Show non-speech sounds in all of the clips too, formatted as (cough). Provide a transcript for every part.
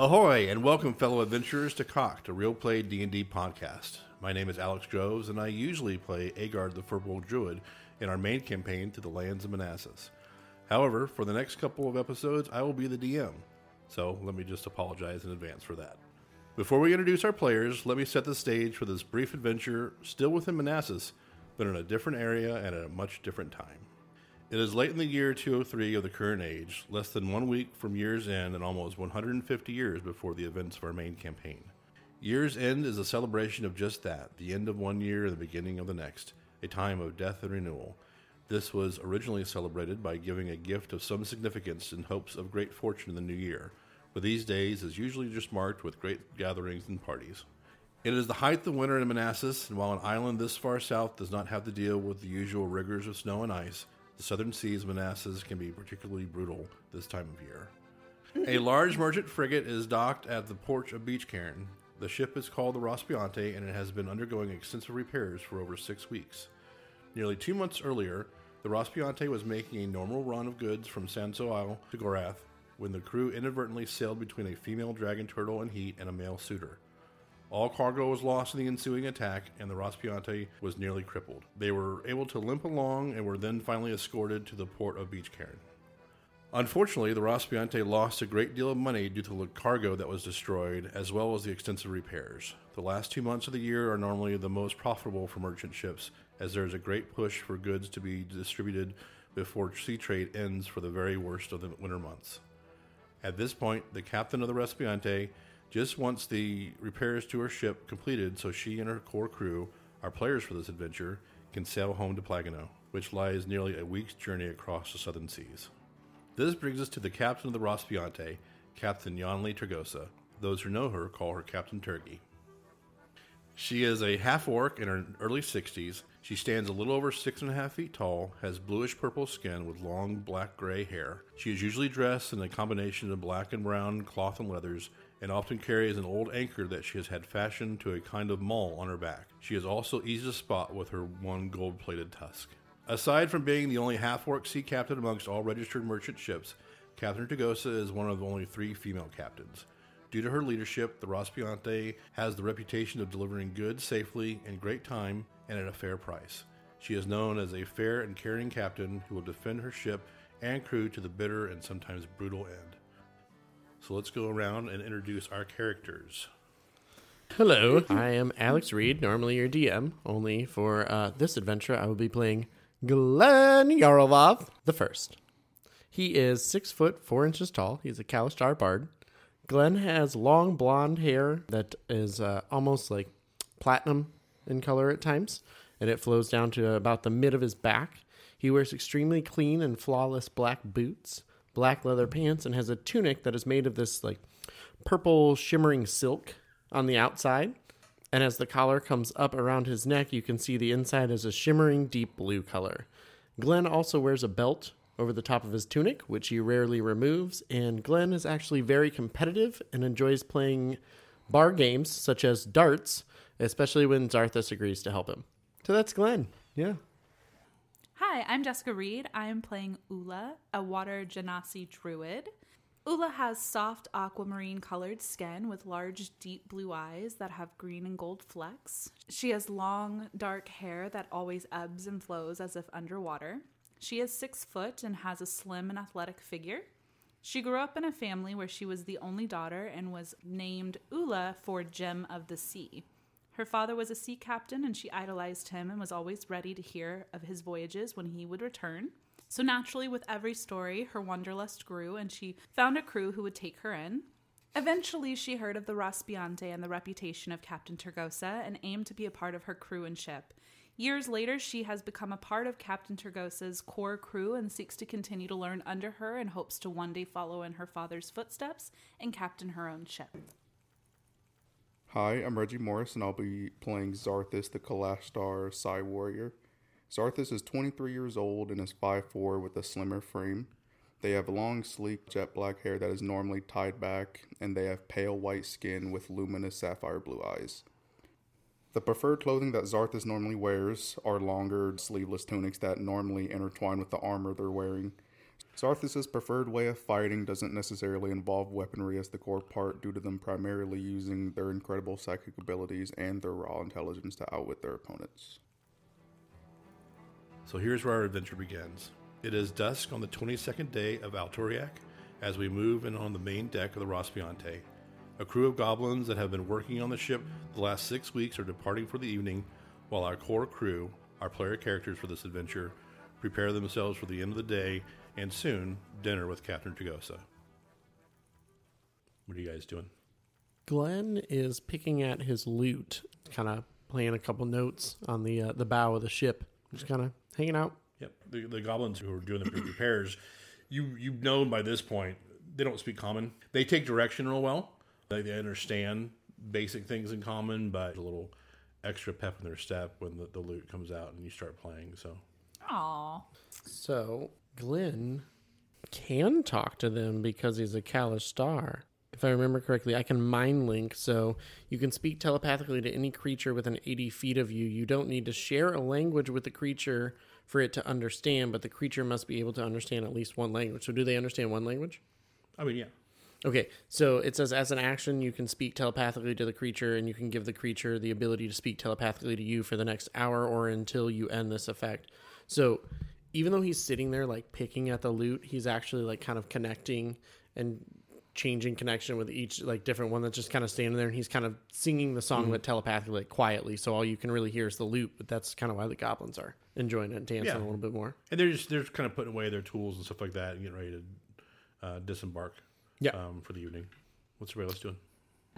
Ahoy, and welcome, fellow adventurers, to Cock'd, a real play D&D podcast. My name is Alex Groves, and I usually play Agard the Firbolg Druid in our main campaign to the lands of Manassas. However, for the next couple of episodes, I will be the DM, so let me just apologize in advance for that. Before we introduce our players, let me set the stage for this brief adventure, still within Manassas, but in a different area and at a much different time. It is late in the year 203 of the current age, less than one week from year's end and almost 150 years before the events of our main campaign. Year's end is a celebration of just that the end of one year and the beginning of the next, a time of death and renewal. This was originally celebrated by giving a gift of some significance in hopes of great fortune in the new year, but these days is usually just marked with great gatherings and parties. It is the height of winter in Manassas, and while an island this far south does not have to deal with the usual rigors of snow and ice, the southern seas of Manassas can be particularly brutal this time of year. A large merchant frigate is docked at the port of Beach Cairn. The ship is called the Raspiante and it has been undergoing extensive repairs for over six weeks. Nearly two months earlier, the Raspiante was making a normal run of goods from Sanso Isle to Gorath when the crew inadvertently sailed between a female dragon turtle in heat and a male suitor. All cargo was lost in the ensuing attack, and the Raspiante was nearly crippled. They were able to limp along and were then finally escorted to the port of Beach Cairn. Unfortunately, the Raspiante lost a great deal of money due to the cargo that was destroyed, as well as the extensive repairs. The last two months of the year are normally the most profitable for merchant ships, as there is a great push for goods to be distributed before sea trade ends for the very worst of the winter months. At this point, the captain of the Raspiante just wants the repairs to her ship completed so she and her core crew, our players for this adventure, can sail home to Plagano, which lies nearly a week's journey across the southern seas. This brings us to the captain of the Raspiante, Captain Yonleigh Turgosa. Those who know her call her Captain Turgi. She is a half orc in her early 60s. She stands a little over six and a half feet tall, has bluish purple skin with long black gray hair. She is usually dressed in a combination of black and brown cloth and leathers, and often carries an old anchor that she has had fashioned to a kind of maul on her back. She is also easy to spot with her one gold plated tusk. Aside from being the only half orc sea captain amongst all registered merchant ships, Catherine Turgosa is one of only three female captains. Due to her leadership, the Raspiante has the reputation of delivering goods safely in great time and at a fair price. She is known as a fair and caring captain who will defend her ship and crew to the bitter and sometimes brutal end. So let's go around and introduce our characters. Hello, I am Alex Reed, normally your DM. Only for uh, this adventure, I will be playing Glenn Yarlov the First. He is six foot four inches tall. He's a Kalashtar bard. Glenn has long blonde hair that is uh, almost like platinum in color at times, and it flows down to about the mid of his back. He wears extremely clean and flawless black boots black leather pants and has a tunic that is made of this like purple shimmering silk on the outside. And as the collar comes up around his neck, you can see the inside is a shimmering deep blue color. Glenn also wears a belt over the top of his tunic, which he rarely removes. And Glenn is actually very competitive and enjoys playing bar games such as darts, especially when Xarthus agrees to help him. So that's Glenn. Yeah. Hi, I'm Jessica Reed. I'm playing Ula, a water genasi druid. Ula has soft aquamarine colored skin with large, deep blue eyes that have green and gold flecks. She has long, dark hair that always ebbs and flows as if underwater. She is six foot and has a slim and athletic figure. She grew up in a family where she was the only daughter and was named Ula for Gem of the Sea. Her father was a sea captain and she idolized him and was always ready to hear of his voyages when he would return. So naturally, with every story, her wanderlust grew and she found a crew who would take her in. Eventually, she heard of the Raspiante and the reputation of Captain Turgosa and aimed to be a part of her crew and ship. Years later, she has become a part of Captain Turgosa's core crew and seeks to continue to learn under her and hopes to one day follow in her father's footsteps and captain her own ship. Hi, I'm Reggie Morris, and I'll be playing Xarthus, the Kalashtar Psi Warrior. Xarthus is 23 years old and is 5'4 with a slimmer frame. They have long, sleek, jet black hair that is normally tied back, and they have pale white skin with luminous sapphire blue eyes. The preferred clothing that Xarthus normally wears are longer, sleeveless tunics that normally intertwine with the armor they're wearing. Xarthus' preferred way of fighting doesn't necessarily involve weaponry as the core part, due to them primarily using their incredible psychic abilities and their raw intelligence to outwit their opponents. So here's where our adventure begins. It is dusk on the 22nd day of Altoriac as we move in on the main deck of the Raspiante. A crew of goblins that have been working on the ship the last six weeks are departing for the evening, while our core crew, our player characters for this adventure, prepare themselves for the end of the day and soon dinner with Catherine Turgosa. What are you guys doing? Glenn is picking at his lute, kind of playing a couple notes on the uh, the bow of the ship, just kind of hanging out. Yep, the, the goblins who are doing the repairs, you you've known by this point they don't speak common. They take direction real well. They, they understand basic things in common, but a little extra pep in their step when the, the lute comes out and you start playing. So Aw. So Glenn can talk to them because he's a Kalashtar. If I remember correctly, I can mind link, so you can speak telepathically to any creature within 80 feet of you. You don't need to share a language with the creature for it to understand, but the creature must be able to understand at least one language. So, do they understand one language? I mean, yeah, Okay, so it says as an action, you can speak telepathically to the creature, and you can give the creature the ability to speak telepathically to you for the next hour or until you end this effect. So, even though he's sitting there like picking at the lute, he's actually like kind of connecting and changing connection with each like different one that's just kind of standing there, and he's kind of singing the song but telepathically, like quietly. So all you can really hear is the lute, but that's kind of why the goblins are enjoying it and dancing Yeah. a little bit more. and they're just they're just kind of putting away their tools and stuff like that and getting ready to uh, disembark. Yeah. um, for the evening. What's everybody else doing?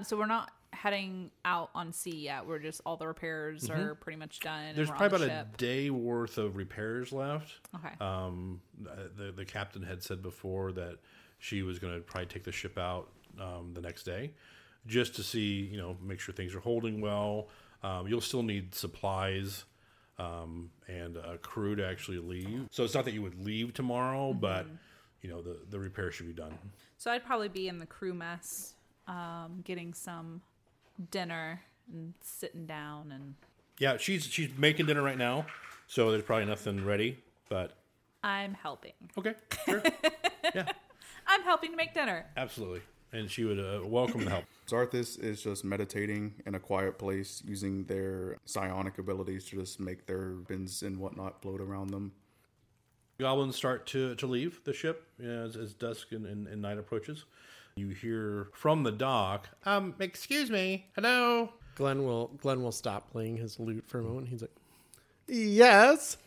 So we're not heading out on sea yet. We're just all the repairs are pretty much done. There's probably the about ship. a day worth of repairs left. Okay. Um, the the captain had said before that she was going to probably take the ship out um, the next day, just to see you know make sure things are holding well. Um, you'll still need supplies um, and a crew to actually leave. So it's not that you would leave tomorrow, but you know the the repair should be done. So I'd probably be in the crew mess, um, getting some dinner and sitting down and Yeah, she's she's making dinner right now, so there's probably nothing ready. But I'm helping. okay, sure, (laughs) yeah, I'm helping to make dinner. absolutely, and she would uh, welcome the help. (clears throat) Xarthus is just meditating in a quiet place using their psionic abilities to just make their bins and whatnot float around them. Goblins start to, to leave the ship as, as dusk and, and, and night approaches. You hear from the dock, um, excuse me, hello. Glenn will Glenn will stop playing his lute for a moment. He's like, "Yes,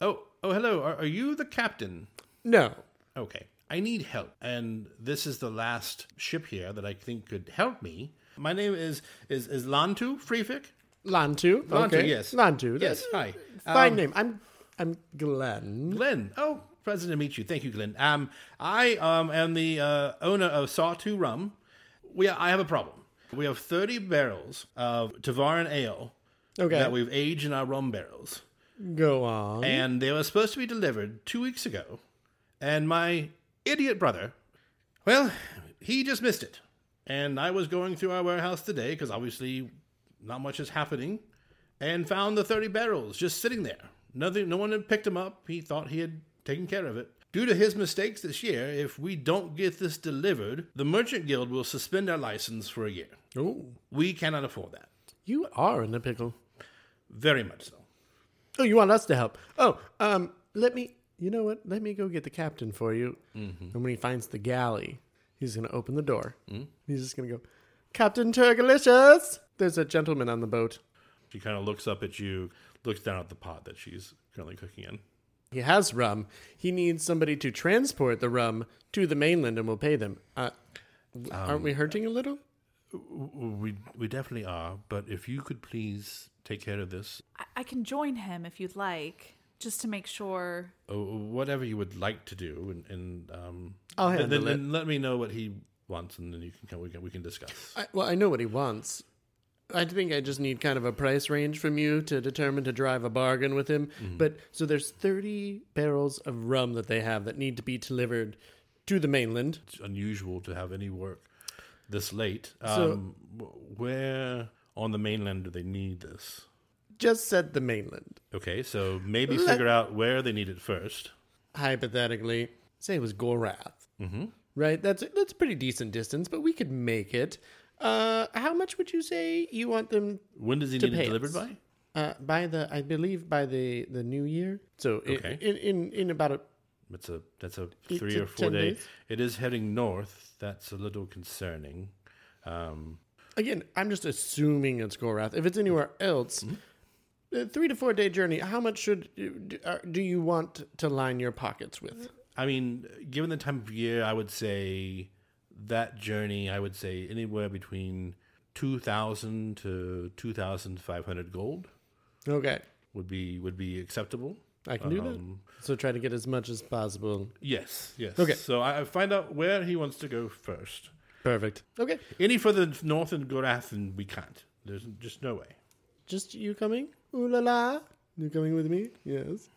Oh, oh, hello. Are, are you the captain? no, Okay, I need help, and this is the last ship here that I think could help me. My name is is is Lantu Freefik. Lantu. Lantu, okay. yes. Lantu. Yes, hi. Fine Um, name. I'm I'm Glenn. Glenn. Oh, pleasant to meet you. Thank you, Glenn. Um, I um am the uh, owner of Sawtooth Rum. We I have a problem. We have thirty barrels of Tavaran ale Okay. that we've aged in our rum barrels, Go on. and they were supposed to be delivered two weeks ago. And my idiot brother, well, he just missed it. And I was going through our warehouse today because obviously not much is happening, and found the thirty barrels just sitting there. Nothing. No one had picked them up. He thought he had taken care of it. Due to his mistakes this year, if we don't get this delivered, the Merchant Guild will suspend our license for a year. oh, We cannot afford that. you are in a pickle. Very much so. Oh, you want us to help? Oh, um, let me. You know what? Let me go get the captain for you. Mm-hmm. And when he finds the galley, he's gonna open the door. Mm-hmm. He's just gonna go, Captain Turgalicious. There's a gentleman on the boat. She kind of looks up at you, looks down at the pot that she's currently cooking in. He has rum. He needs somebody to transport the rum to the mainland, and we'll pay them. Uh, aren't we hurting a little? We we definitely are, but if you could please take care of this, I, I can join him if you'd like, just to make sure. uh, whatever you would like to do, and, and um, I'll then, handle then, it. then let me know what he wants, and then you can we can we can discuss. I, well, I know what he wants. I think I just need kind of a price range from you to determine to drive a bargain with him. But so there's 30 barrels of rum that they have that need to be delivered to the mainland. It's unusual to have any work this late. So- Um, wh- where on the mainland do they need this? Just said the mainland. Okay, so maybe Let- figure out where they need it first. Hypothetically, say it was Gorath. Mm-hmm. Right? That's that's a pretty decent distance, but we could make it. Uh, how much would you say you want them When does he To need it pay delivered us. by? uh, by the? I believe by the the new year. So i- Okay. in, in in about a That's a that's a Eight three to or four 10 day. days. It is heading north. That's a little concerning. Um, again. I'm just assuming it's Gorath. If it's anywhere else. Mm-hmm. A three to four day journey. How much should do, uh, do you want to line your pockets with? I mean, given the time of year, I would say that journey. I would say anywhere between two thousand to two thousand five hundred gold Okay, would be would be acceptable. I can do that. Um, So try to get as much as possible. Yes, yes. Okay. So I I find out where he wants to go first. Perfect. Okay, Any further north in Gorath, and we can't. There's just no way. just you coming? Ooh la la! You coming with me? Yes.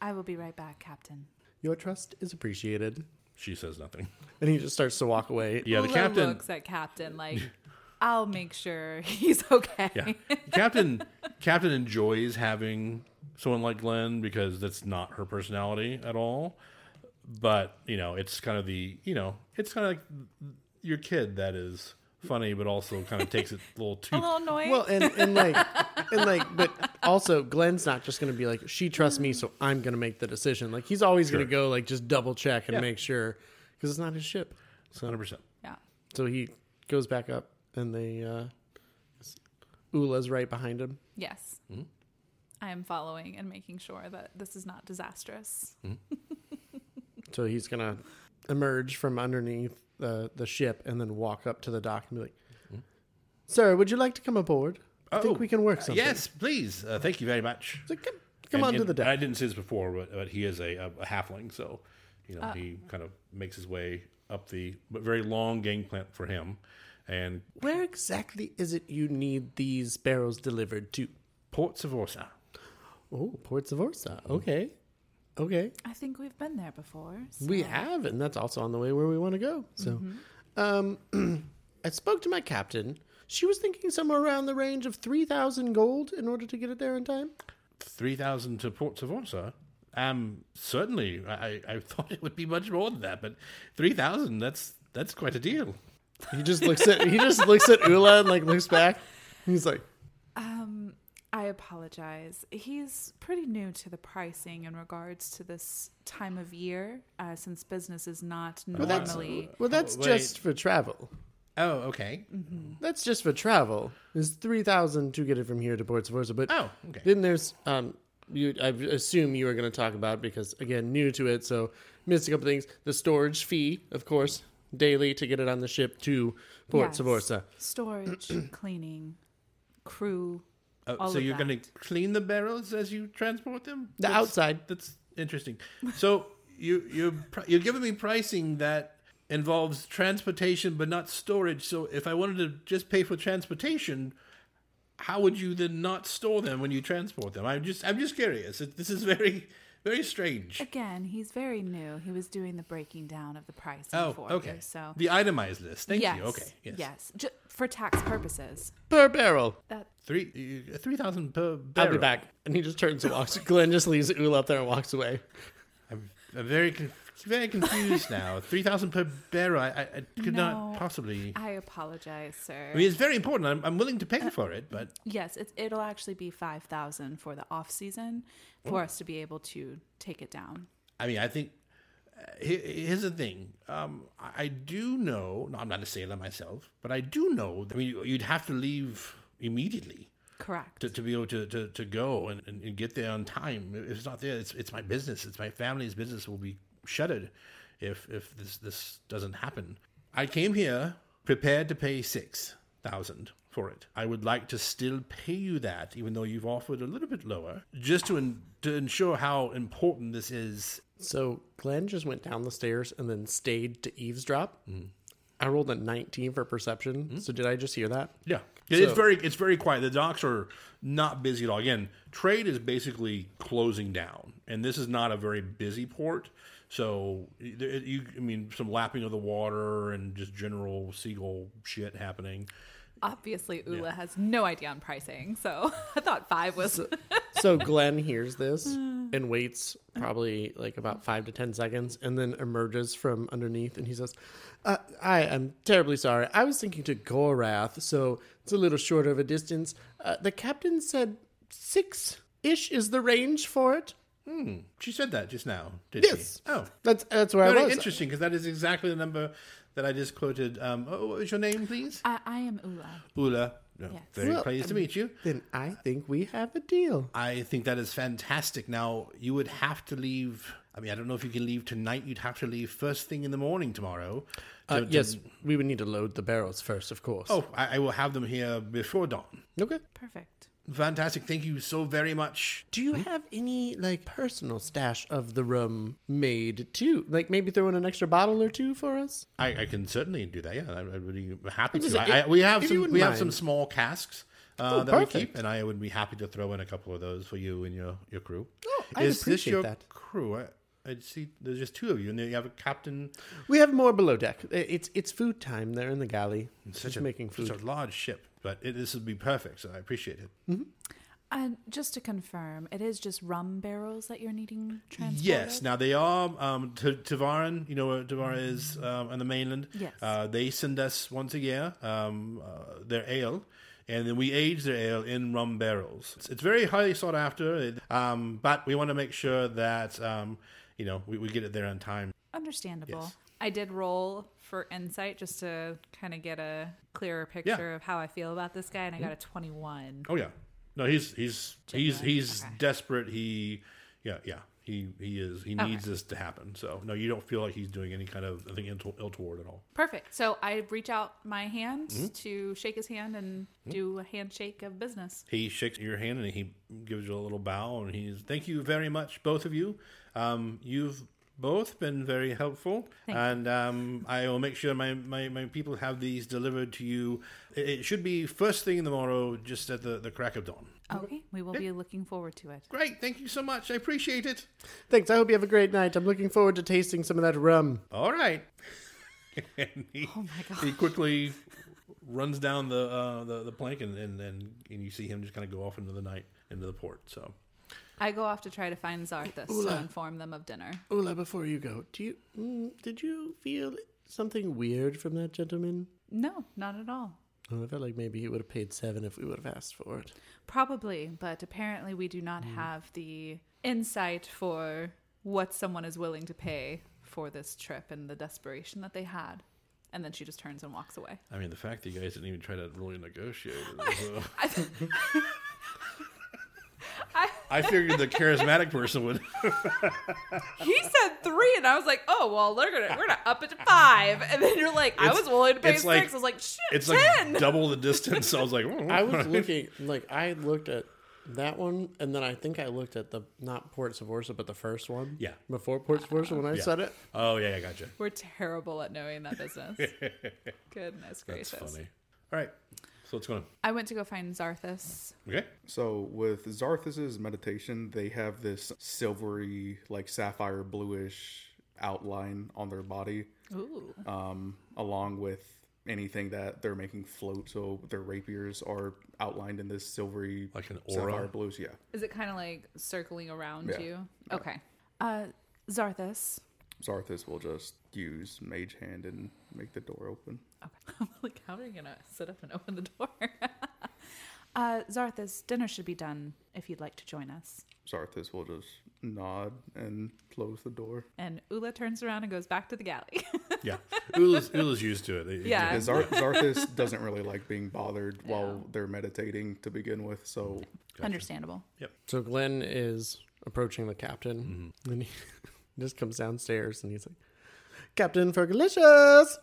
I will be right back, Captain. Your trust is appreciated. She says nothing. (laughs) And he just starts to walk away. Yeah, the Ula captain. looks at Captain like, (laughs) I'll make sure (laughs) he's okay. Yeah, Captain. Captain enjoys having someone like Glenn because that's not her personality at all. But you know, it's kind of the you know, it's kind of like your kid that is funny, but also kind of takes it a little (laughs) too. A little annoying. Well, and, and like, (laughs) and like, but also Glenn's not just going to be like, she trusts me, so I'm going to make the decision. Like, he's always going to go like just double check and Yeah. make sure because it's not his ship. Hundred percent. yeah. So he goes back up, and they, uh, Ula's right behind him. Yes. Hmm? I am following and making sure that this is not disastrous. (laughs) So he's gonna emerge from underneath the the ship and then walk up to the dock and be like, "Sir, would you like to come aboard? I think Oh, we can work uh, something." yes, please. Uh, thank you very much. So come, come And- on to and the deck. I didn't see this before, but, but he is a, a, a halfling, so you know Uh. he kind of makes his way up the but very long gangplank for him, and Where exactly is it you need these barrels delivered to? Port Savorsa. Oh, Port Savorsa. Okay, okay. I think we've been there before. so- We have, and that's also on the way where we want to go. So, um, (clears throat) I spoke to my captain. She was thinking somewhere around the range of three thousand gold in order to get it there in time. three thousand to Port Savorsa. Um, certainly, I, I (laughs) thought it would be much more than that, but three thousand that's that's quite a deal. He just looks at he just looks at Ula and like looks back. He's like, I apologize. He's pretty new to the pricing in regards to this time of year, uh, since business is not that's- normally. "Well, that's Wait. just for travel. Oh, okay. That's just for travel. It's three thousand to get it from here to Port Savorsa. But Oh, okay. then there's um, you I assume you were going to talk about because again new to it, so missed a couple things. The storage fee, of course, daily to get it on the ship to Port Yes. Savorsa. Storage, (clears throat) cleaning, crew. Oh, all so of you're going to clean the barrels as you transport them? The That's- outside. That's interesting. So you you you're giving me pricing that involves transportation but not storage. So if I wanted to just pay for transportation, how would you then not store them when you transport them? I'm just I'm just curious. It, this is very very strange. Again, he's very new. He was doing the breaking down of the price. Oh, for okay. you. So the itemized list. Thank yes, you. Okay. Yes. yes, Ju- for tax purposes. Per barrel. That Three uh, three thousand per I'll barrel. be back. And he just turns and walks. Glenn just leaves Ula up there and walks away. I'm, I'm very con- very confused now. (laughs) Three thousand per barrel. I, I, could No. not possibly. I apologize, sir. I mean, it's very important. I'm, I'm willing to pay for it, but yes, it's, it'll actually be five thousand for the off season Oh. for us to be able to take it down. I mean, I think uh, here's the thing. Um, I do know. No, I'm not a sailor myself, but I do know. I mean, you'd have to leave immediately Correct. to, to be able to, to, to go and, and, and get there on time. If it's not there, it's it's my business. It's my family's business will be shuttered if if this this doesn't happen. I came here prepared to pay six thousand for it. I would like to still pay you that, even though you've offered a little bit lower, just to in, to ensure how important this is. So Glenn just went down the stairs and then stayed to eavesdrop. Mm. I rolled a 19 for perception. So did I just hear that? Yeah, it's very it's very quiet. The docks are not busy at all. Again, trade is basically closing down, and this is not a very busy port. So there- you, I mean, some lapping of the water and just general seagull shit happening. Obviously, Ula has no idea on pricing, so (laughs) I thought five was. (laughs) So Glenn hears this and waits probably like about five to ten seconds, and then emerges from underneath, and he says, uh, "I am terribly sorry. I was thinking to Gorath, so it's a little shorter of a distance. Uh, the captain said six ish is the range for it. She said that just now, did Yes. she? Oh, That's that's where I very was. interesting because that is exactly the number that I just quoted. Um, oh, what was your name, please? I, I am Ula. Ula. No, Yes. Very Well, pleased to meet you. Then I think we have a deal. I think that is fantastic. Now, you would have to leave. I mean, I don't know if you can leave tonight. You'd have to leave first thing in the morning tomorrow. Uh, to- to- yes, we would need to load the barrels first, of course. Oh, I, I will have them here before dawn. okay. Perfect. Fantastic. Thank you so very much. Do you have any like personal stash of the rum made too? Like maybe throw in an extra bottle or two for us? I, I can certainly do that. Yeah, I, I would be happy to. say, I, I, we have some. We have some small casks uh, Oh, that we keep, and I would be happy to throw in a couple of those for you and your your crew. Oh, I'd this appreciate your that. crew? I, I see. There's just two of you, and you have a captain. We have more below deck. It's it's food time. They're in the galley, Such just a, making food. Such a large ship, but it, this would be perfect. So I appreciate it. And just to confirm, it is just rum barrels that you're needing transported? Yes. Now they are um, T- Tavaran. You know where Tavara is um, on the mainland. Yes. Uh, they send us once a year um, uh, their ale, and then we age their ale in rum barrels. It's, it's very highly sought after, it- um, but we want to make sure that um, you know we, we get it there on time. Understandable. Yes. I did roll for insight just to kind of get a clearer picture of how I feel about this guy, and I got a 21. Oh yeah. No, he's he's he's Genuine. he's Okay. desperate. He yeah yeah. He he is. He needs this to happen. So no, you don't feel like he's doing any kind of I think ill, ill toward at all. Perfect. So I reach out my hand Mm-hmm. to shake his hand and do a handshake of business. He shakes your hand and he gives you a little bow and he's thank you very much, both of you. Um, you've both been very helpful, Thank you. and um, I will make sure my, my, my people have these delivered to you. It, it should be first thing in the morrow, just at the, the crack of dawn. Okay, we will be looking forward to it. Great, thank you so much. I appreciate it. Thanks. I hope you have a great night. I'm looking forward to tasting some of that rum. All right. (laughs) and he, Oh my god. he quickly runs down the uh, the, the plank, and, and, and, and you see him just kind of go off into the night, into the port. So. I go off to try to find Xarthus to inform them of dinner. Ola, before you go, do you mm, did you feel something weird from that gentleman? No, not at all. Oh, I felt like maybe he would have paid seven if we would have asked for it. Probably, but apparently we do not have the insight for what someone is willing to pay for this trip and the desperation that they had. And then she just turns and walks away. I mean, the fact that you guys didn't even try to really negotiate. (laughs) Is, uh, (laughs) (laughs) I, I figured the charismatic person would. he said three, and I was like, "Oh well, they're gonna we're gonna up it to five. And then you're like, "I It's- was willing to pay it's six." like- I was like, "Shit, It's ten." like double the distance. So I was like, oh, I was looking like I looked at that one, and then I think I looked at the not Port Savorsa, but the first one. Yeah. Before Port Savorsa, when I Yeah. said it. oh yeah, I gotcha. We're terrible at knowing that business. (laughs) Goodness That's gracious. funny. All right, so what's going on? I went to go find Xarthus. Okay. So with Xarthus's meditation, they have this silvery, like sapphire bluish outline on their body, Ooh. um, along with anything that they're making float. So their rapiers are outlined in this silvery, Like an aura? sapphire bluish. Yeah. Is it kind of like circling around Yeah. you? Okay. Uh, Xarthus. Xarthus will just use Mage Hand and make the door open. Okay. (laughs) I'm like, how are you gonna sit up and open the door? (laughs) uh, Xarthus, dinner should be done if you'd like to join us. Xarthus will just nod and close the door. And Ula turns around and goes back to the galley. (laughs) Yeah, Ula's, Ula's used to it. They- Yeah. Because Zar- Xarthus doesn't really like being bothered while No. they're meditating to begin with. So Understandable. Yep. So Glenn is approaching the captain, and he just comes downstairs, and he's like, "Captain for Fergalicious."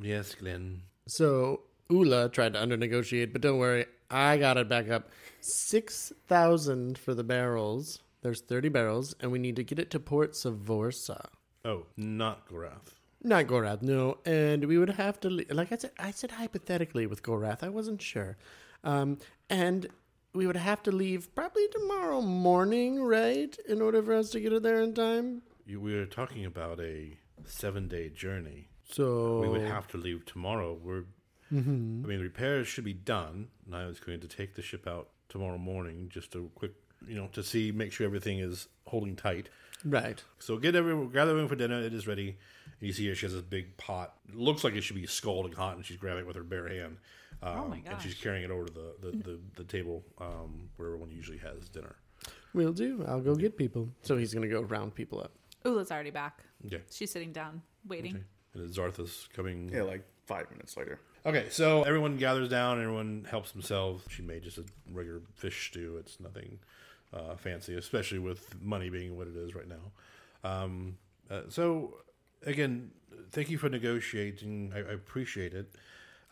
Yes, Glenn. So Ula tried to under negotiate, but don't worry, I got it back up. Six thousand for the barrels. There's thirty barrels, and we need to get it to Port Savorsa. Oh, not Gorath. Not Gorath, no. And we would have to, like I said, I said hypothetically with Gorath. I wasn't sure. Um, and we would have to leave probably tomorrow morning, right? In order for us to get it there in time. You, we were talking about a seven-day journey. So We would have to leave tomorrow. We're I mean, repairs should be done. And I was going to take the ship out tomorrow morning just a quick, you know, to see, make sure everything is holding tight. Right. So get everyone, gather everyone for dinner. It is ready. And you see her; she has this big pot. It looks like it should be scalding hot, and she's grabbing it with her bare hand. Um, Oh my And she's carrying it over to the the, the, the table um, where everyone usually has dinner. Will do. I'll go get people. So he's gonna go round people up. Ula's already back. Yeah. She's sitting down, waiting. okay. And is Xarthus coming? Yeah, like five minutes later. Okay, so everyone gathers down. Everyone helps themselves. She made just a regular fish stew. It's nothing uh, fancy, especially with money being what it is right now. Um, uh, so, again, thank you for negotiating. I, I appreciate it.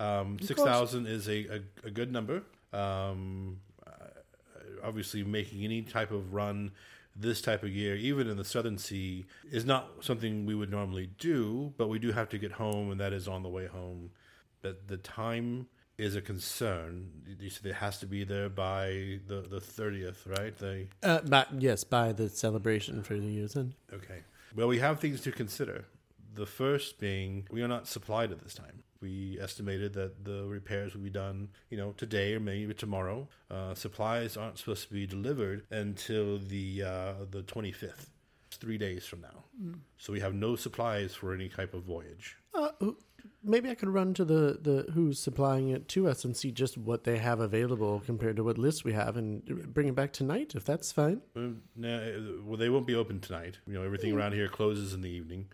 Um, Six thousand is a, a, a good number. Um, uh, obviously, making any type of run this type of year, even in the Southern Sea, is not something we would normally do. But we do have to get home, and that is on the way home. But the time is a concern. You said it has to be there by the the thirtieth, right? They Uh, but yes, by the celebration for the year's end. Okay. Well, we have things to consider. The first being we are not supplied at this time. We estimated that the repairs would be done, you know, today or maybe tomorrow. Uh, supplies aren't supposed to be delivered until the uh, the 25th. It's three days from now. So we have no supplies for any type of voyage. Uh, maybe I could run to the, the who's supplying it to us and see just what they have available compared to what list we have, and bring it back tonight if that's fine. No, uh, well, they won't be open tonight. You know, everything around here closes in the evening.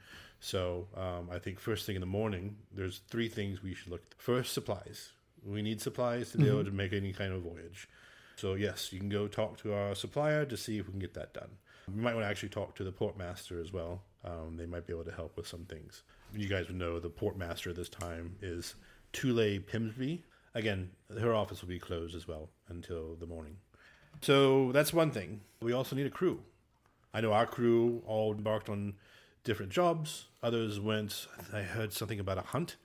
So um, I think first thing in the morning, there's three things we should look. at. First, supplies. We need supplies to be able to make any kind of voyage. So yes, you can go talk to our supplier to see if we can get that done. We might want to actually talk to the port master as well. Um, they might be able to help with some things. You guys would know the port master this time is Tule Pimsby. Again, her office will be closed as well until the morning. So that's one thing. We also need a crew. I know our crew all embarked on different jobs. Others went, I heard something about a hunt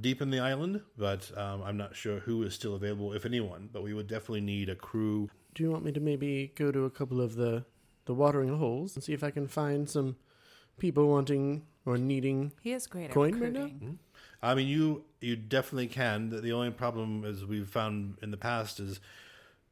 deep in the island, but um, I'm not sure who is still available, if anyone. But we would definitely need a crew. Do you want me to maybe go to a couple of the the watering holes and see if I can find some people wanting or needing? He is great at Coin right now? recruiting. I mean, you you definitely can. The the only problem, as we've found in the past, is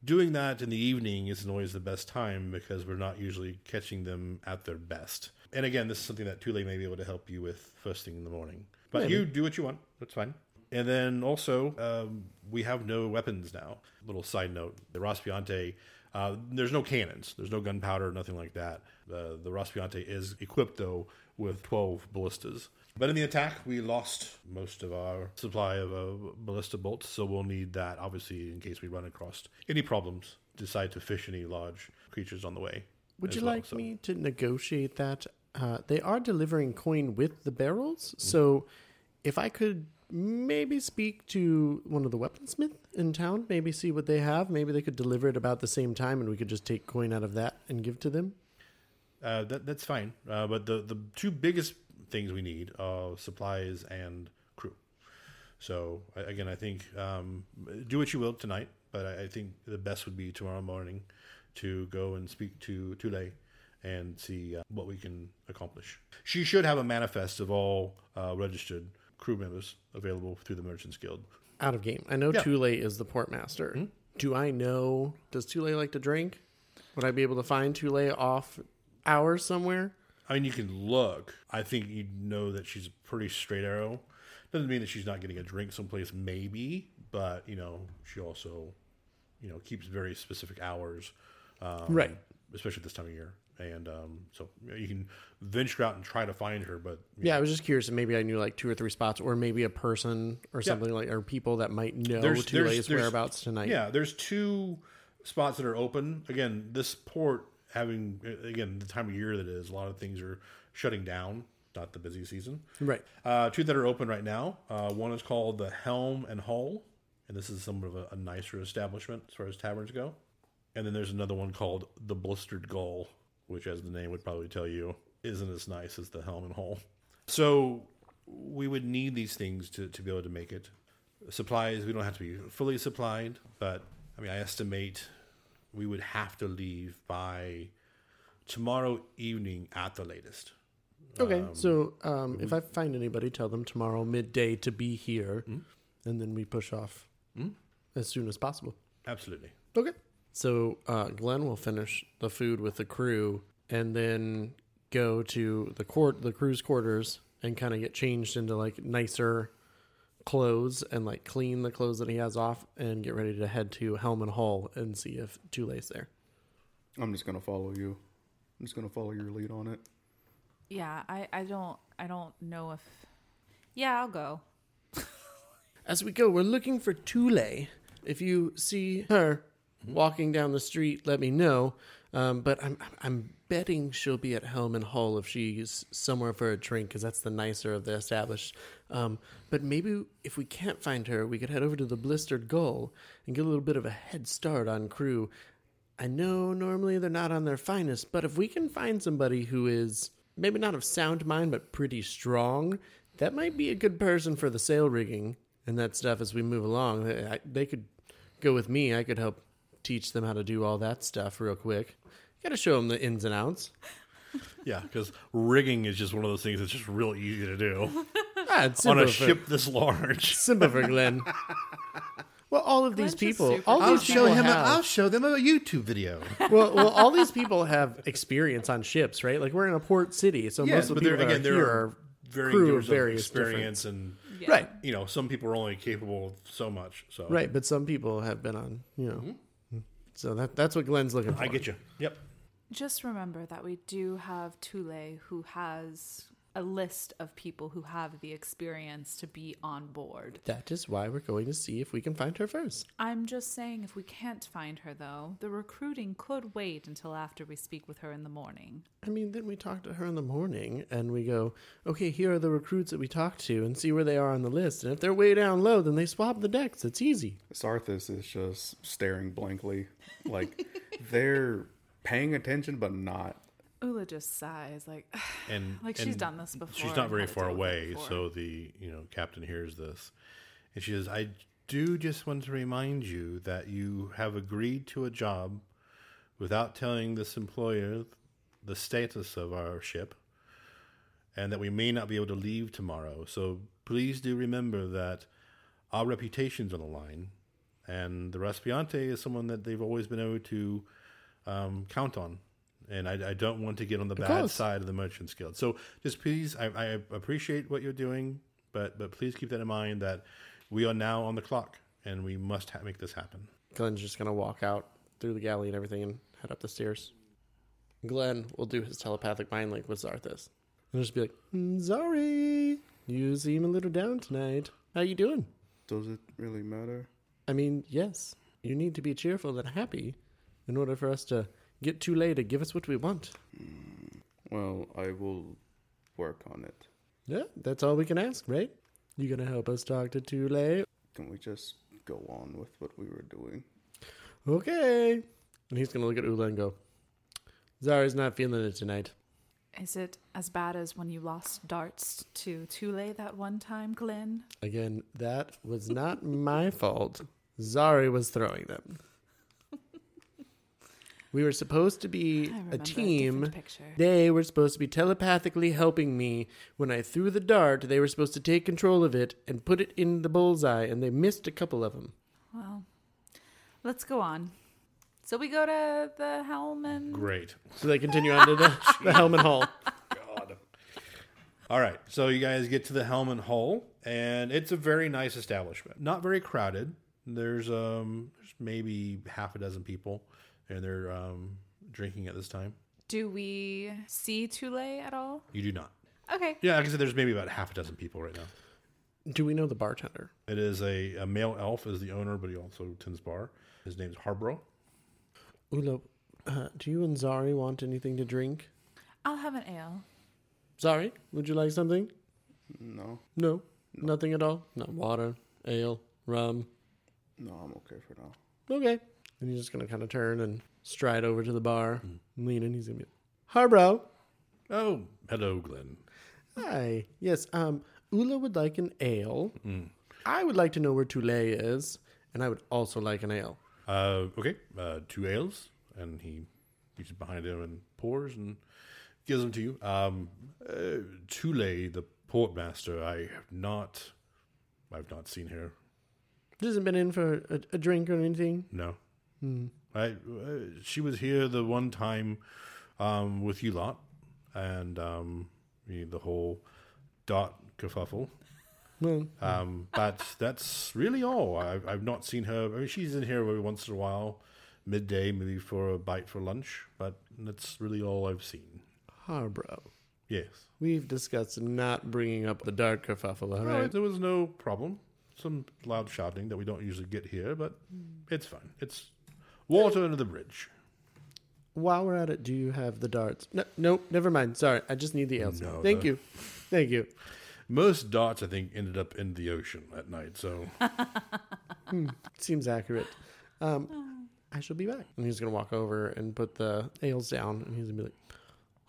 doing that in the evening isn't always the best time because we're not usually catching them at their best. And again, this is something that Tule may be able to help you with first thing in the morning. But Maybe. you do what you want. That's fine. And then also, um, we have no weapons now. Little side note: the Raspiante. Uh, there's no cannons. There's no gunpowder, nothing like that. Uh, the Raspiante is equipped though with 12 ballistas. But in the attack, we lost most of our supply of uh, ballista bolts, so we'll need that obviously in case we run across any problems. Decide to fish any large creatures on the way. Would you well, like so. me to negotiate that? Uh, they are delivering coin with the barrels, Mm. so if I could maybe speak to one of the weaponsmith in town, maybe see what they have, maybe they could deliver it about the same time, and we could just take coin out of that and give to them. Uh, that, that's fine. Uh, but the, the two biggest things we need are supplies and crew. So, again, I think um, do what you will tonight, but I, I think the best would be tomorrow morning to go and speak to Tule and see uh, what we can accomplish. She should have a manifest of all uh, registered crew members available through the Merchants Guild. Out of game. I know Yeah. Tule is the port master. Hmm? Do I know? Does Tule like to drink? Would I be able to find Tule off hours somewhere? I mean, you can look. I think you know that she's a pretty straight arrow. Doesn't mean that she's not getting a drink someplace, maybe, but you know, she also, you know, keeps very specific hours, um, Right. Especially this time of year, and um, so you, can venture out and try to find her. But Yeah, I was just curious. if Maybe I knew like two or three spots, or maybe a person or Yeah. something like, or people that might know There's- Tule's whereabouts tonight. yeah, there's two spots that are open. Again, this port having again the time of year that it is, a lot of things are shutting down. Not the busy season. Right. Uh, two that are open right now. Uh, one is called the Helm and Hull, and this is somewhat of a, a nicer establishment as far as taverns go. And then there's another one called the Blistered Gull, which, as the name would probably tell you, isn't as nice as the Helm and Hull. So we would need these things to, to be able to make it. Supplies, we don't have to be fully supplied, but I mean, I estimate we would have to leave by tomorrow evening at the latest. Okay. so um, if I find anybody, tell them tomorrow midday to be here, Hmm? and then we push off as soon as possible. Absolutely. Okay. So uh, Glenn will finish the food with the crew, and then go to the court, the crew's quarters, and kind of get changed into like nicer clothes and like clean the clothes that he has off, and get ready to head to Helm and Hull and see if Tule's there. I'm just gonna follow you. I'm just gonna follow your lead on it. Yeah, I, I don't I don't know if Yeah, I'll go. (laughs) As we go, we're looking for Tule. If you see her walking down the street, let me know. Um, but I'm I'm betting she'll be at Helm and Hull if she's somewhere for a drink, because that's the nicer of the established. Um, but maybe if we can't find her, we could head over to the Blistered Gull and get a little bit of a head start on crew. I know normally they're not on their finest, but if we can find somebody who is maybe not of sound mind but pretty strong, that might be a good person for the sail rigging and that stuff as we move along. They, I, they could go with me. I could help teach them how to do all that stuff real quick. Got to show them the ins and outs. (laughs) Yeah, because rigging is just one of those things that's just real easy to do (laughs) Ah, it's on a for, ship this large. (laughs) Simple for Glenn. Well, all of these Glenn's just people, super all I'll these show people him. Have, I'll show them a YouTube video. well, well, all these people have experience on ships, right? Like we're in a port city, so most of the people that are here are varying crew of various experience, and Yeah. right, you know, some people are only capable of so much. So right. But some people have been on, you know. So that that's what Glenn's looking for. I get you. Yep. Just remember that we do have Tule who has a list of people who have the experience to be on board. That is why we're going to see if we can find her first. I'm just saying if we can't find her though, the recruiting could wait until after we speak with her in the morning. I mean, then we talk to her in the morning and we go, okay, here are the recruits that we talked to and see where they are on the list. And if they're way down low, then they swap the decks. It's easy. Xarthus is just staring blankly, like (laughs) they're paying attention but not. Ula just sighs like (sighs) And Like, she's done this before She's not very far deal with it away, so the you know captain hears this, and she says, "I do just want to remind you that you have agreed to a job without telling this employer the status of our ship, and that we may not be able to leave tomorrow. So please do remember that our reputation's on the line, and the Raspiante is someone that they've always been able to um, count on." And I, I don't want to get on the bad course. side of the Merchants Guild. So just please, I, I appreciate what you're doing, but but please keep that in mind that we are now on the clock and we must ha- make this happen. Glenn's just going to walk out through the galley and everything and head up the stairs. Glenn will do his telepathic mind link with Xarthus. And just be like, "Mm, Zari, you seem a little down tonight. How you doing? Does it really matter? I mean, yes, you need to be cheerful and happy in order for us to get too late to give us what we want. Well, I will work on it. Yeah, that's all we can ask, right? You gonna help us talk to Tule? Can we just go on with what we were doing? Okay. And he's gonna look at Ula and go, Zari's not feeling it tonight. Is it as bad as when you lost darts to Tule that one time, Glenn? Again, that was not my fault. Zari was throwing them. We were supposed to be a team. different picture. They were supposed to be telepathically helping me. When I threw the dart, they were supposed to take control of it and put it in the bullseye, and they missed a couple of them. Well, let's go on. So we go to the helm and Great. So they continue on to the, (laughs) the Helm and Hull. God. All right, so you guys get to the Helm and Hull, and it's a very nice establishment. Not very crowded. There's um there's maybe half a dozen people, and they're um, drinking at this time. do we see Tule at all? You do not. Okay. Yeah, like I said, there's maybe about half a dozen people right now. Do we know the bartender? It is a, a male elf is the owner, but he also tends bar. His name's Harbro. Ula, uh, do you and Zari want anything to drink? I'll have an ale. Zari, would you like something? No, No, nothing at all. Not water, ale, rum. no, I'm okay for now. Okay. And he's just gonna kind of turn and stride over to the bar, lean in. He's gonna be, Harbro. Oh, hello, Glenn. Hi. Yes. Um. Ula would like an ale. I would like to know where Tule is, and I would also like an ale. Uh, okay, uh, two ales, and he reaches behind him and pours and gives them to you. Um, uh, Tule, the portmaster, I have not, I've not seen her Hasn't been in for a, a drink or anything. No. I, uh, she was here the one time um, with you lot, and um, the whole dot kerfuffle. Well, Um, but that's really all. I've, I've not seen her. I mean, she's in here every once in a while, midday, maybe for a bite for lunch. But that's really all I've seen. Harbro. Yes. We've discussed not bringing up the dark kerfuffle, all right? there was no problem. Some loud shouting that we don't usually get here, but it's fine. It's Water under the bridge. While we're at it, do you have the darts? No, no, never mind. Sorry, I just need the ales. No, Thank the- you. Thank you. Most darts, I think, ended up in the ocean at night, so. (laughs) Hmm, seems accurate. Um, I shall be back. And he's going to walk over and put the ales down, and he's going to be like,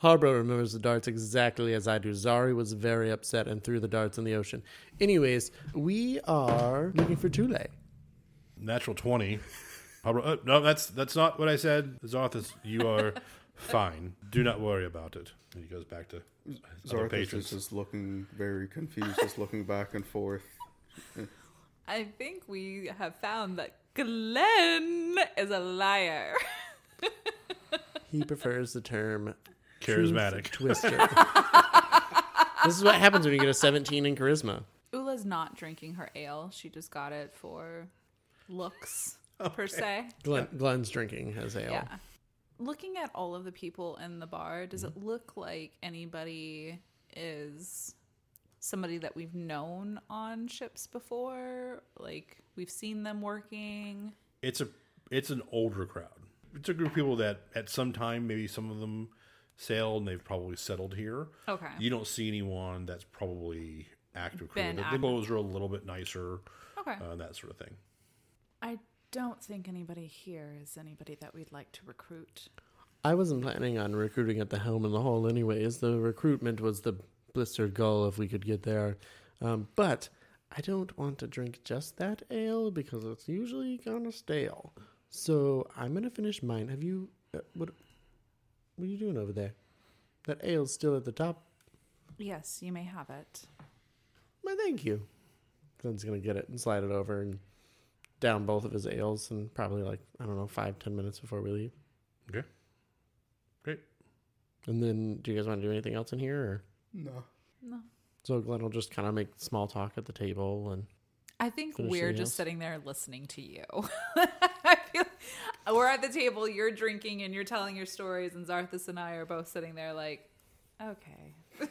Harbro remembers the darts exactly as I do. Zari was very upset and threw the darts in the ocean. Anyways, we are looking for Tule. Natural 20 uh, no, that's that's not what I said. Xarthus, you are (laughs) fine. Do not worry about it. And he goes back to his other Xarthus patrons. is just looking very confused, just looking back and forth. (laughs) I think we have found that Gllen is a liar. (laughs) He prefers the term Charismatic. twister. this is what happens when you get a 17 in charisma. Ula's not drinking her ale. She just got it for looks, (laughs) per se. Gllen, Gllen's drinking his ale. Yeah. Looking at all of the people in the bar, does it look like anybody is somebody that we've known on ships before? Like we've seen them working? It's a it's an older crowd. It's a group of people that at some time maybe some of them sailed and they've probably settled here. Okay. You don't see anyone that's probably active crew. Been The, the active. clothes are a little bit nicer, Okay. uh, that sort of thing. I don't think anybody here is anybody that we'd like to recruit. I wasn't planning on recruiting at the Helm and Hull, anyways. The recruitment was the blistered gull if we could get there. Um, but I don't want to drink just that ale because it's usually kind of stale. So I'm gonna finish mine. Have you? Uh, what? What are you doing over there? That ale's still at the top. Yes, you may have it. Why, thank you. Gllen's gonna get it and slide it over and down both of his ales and probably like I don't know five ten minutes before we leave. Okay. Great. And then, do you guys want to do anything else in here? Or? No. No. So Gllen will just kind of make small talk at the table and I think Finish we're just else? sitting there listening to you. (laughs) I feel we're at the table, you're drinking and you're telling your stories, and Xarthus and I are both sitting there like, okay. (laughs)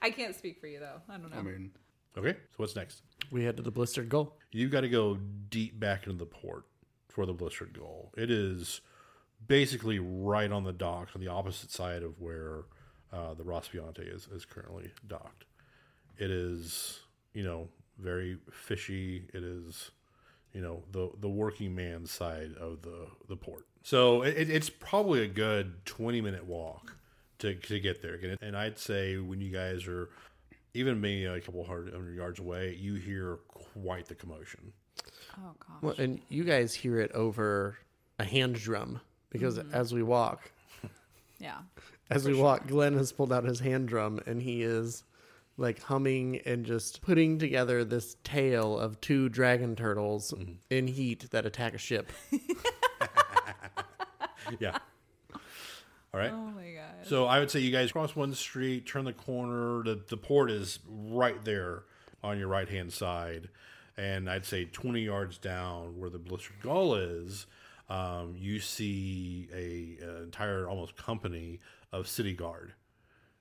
I can't speak for you though. I don't know. I mean, Okay. So what's next? We head to the blistered gull. You've got to go deep back into the port for the blistered gull. It is basically right on the docks on the opposite side of where uh, the Raspiante is, is currently docked. It is, you know, very fishy. It is, you know, the the working man's side of the the port. So it, it's probably a good twenty minute walk to to get there. And I'd say when you guys are even maybe uh, a couple hundred yards away, you hear quite the commotion. oh gosh. Well, and you guys hear it over a hand drum because mm-hmm. as we walk, Yeah. as we walk, Gllen has pulled out his hand drum and he is like humming and just putting together this tale of two dragon turtles mm-hmm. in heat that attack a ship. (laughs) (laughs) Yeah. All right. Oh my god. So I would say you guys cross one street, turn the corner. The the port is right there on your right hand side, and I'd say twenty yards down where the blistered gull is, um, you see a, an entire almost company of city guard,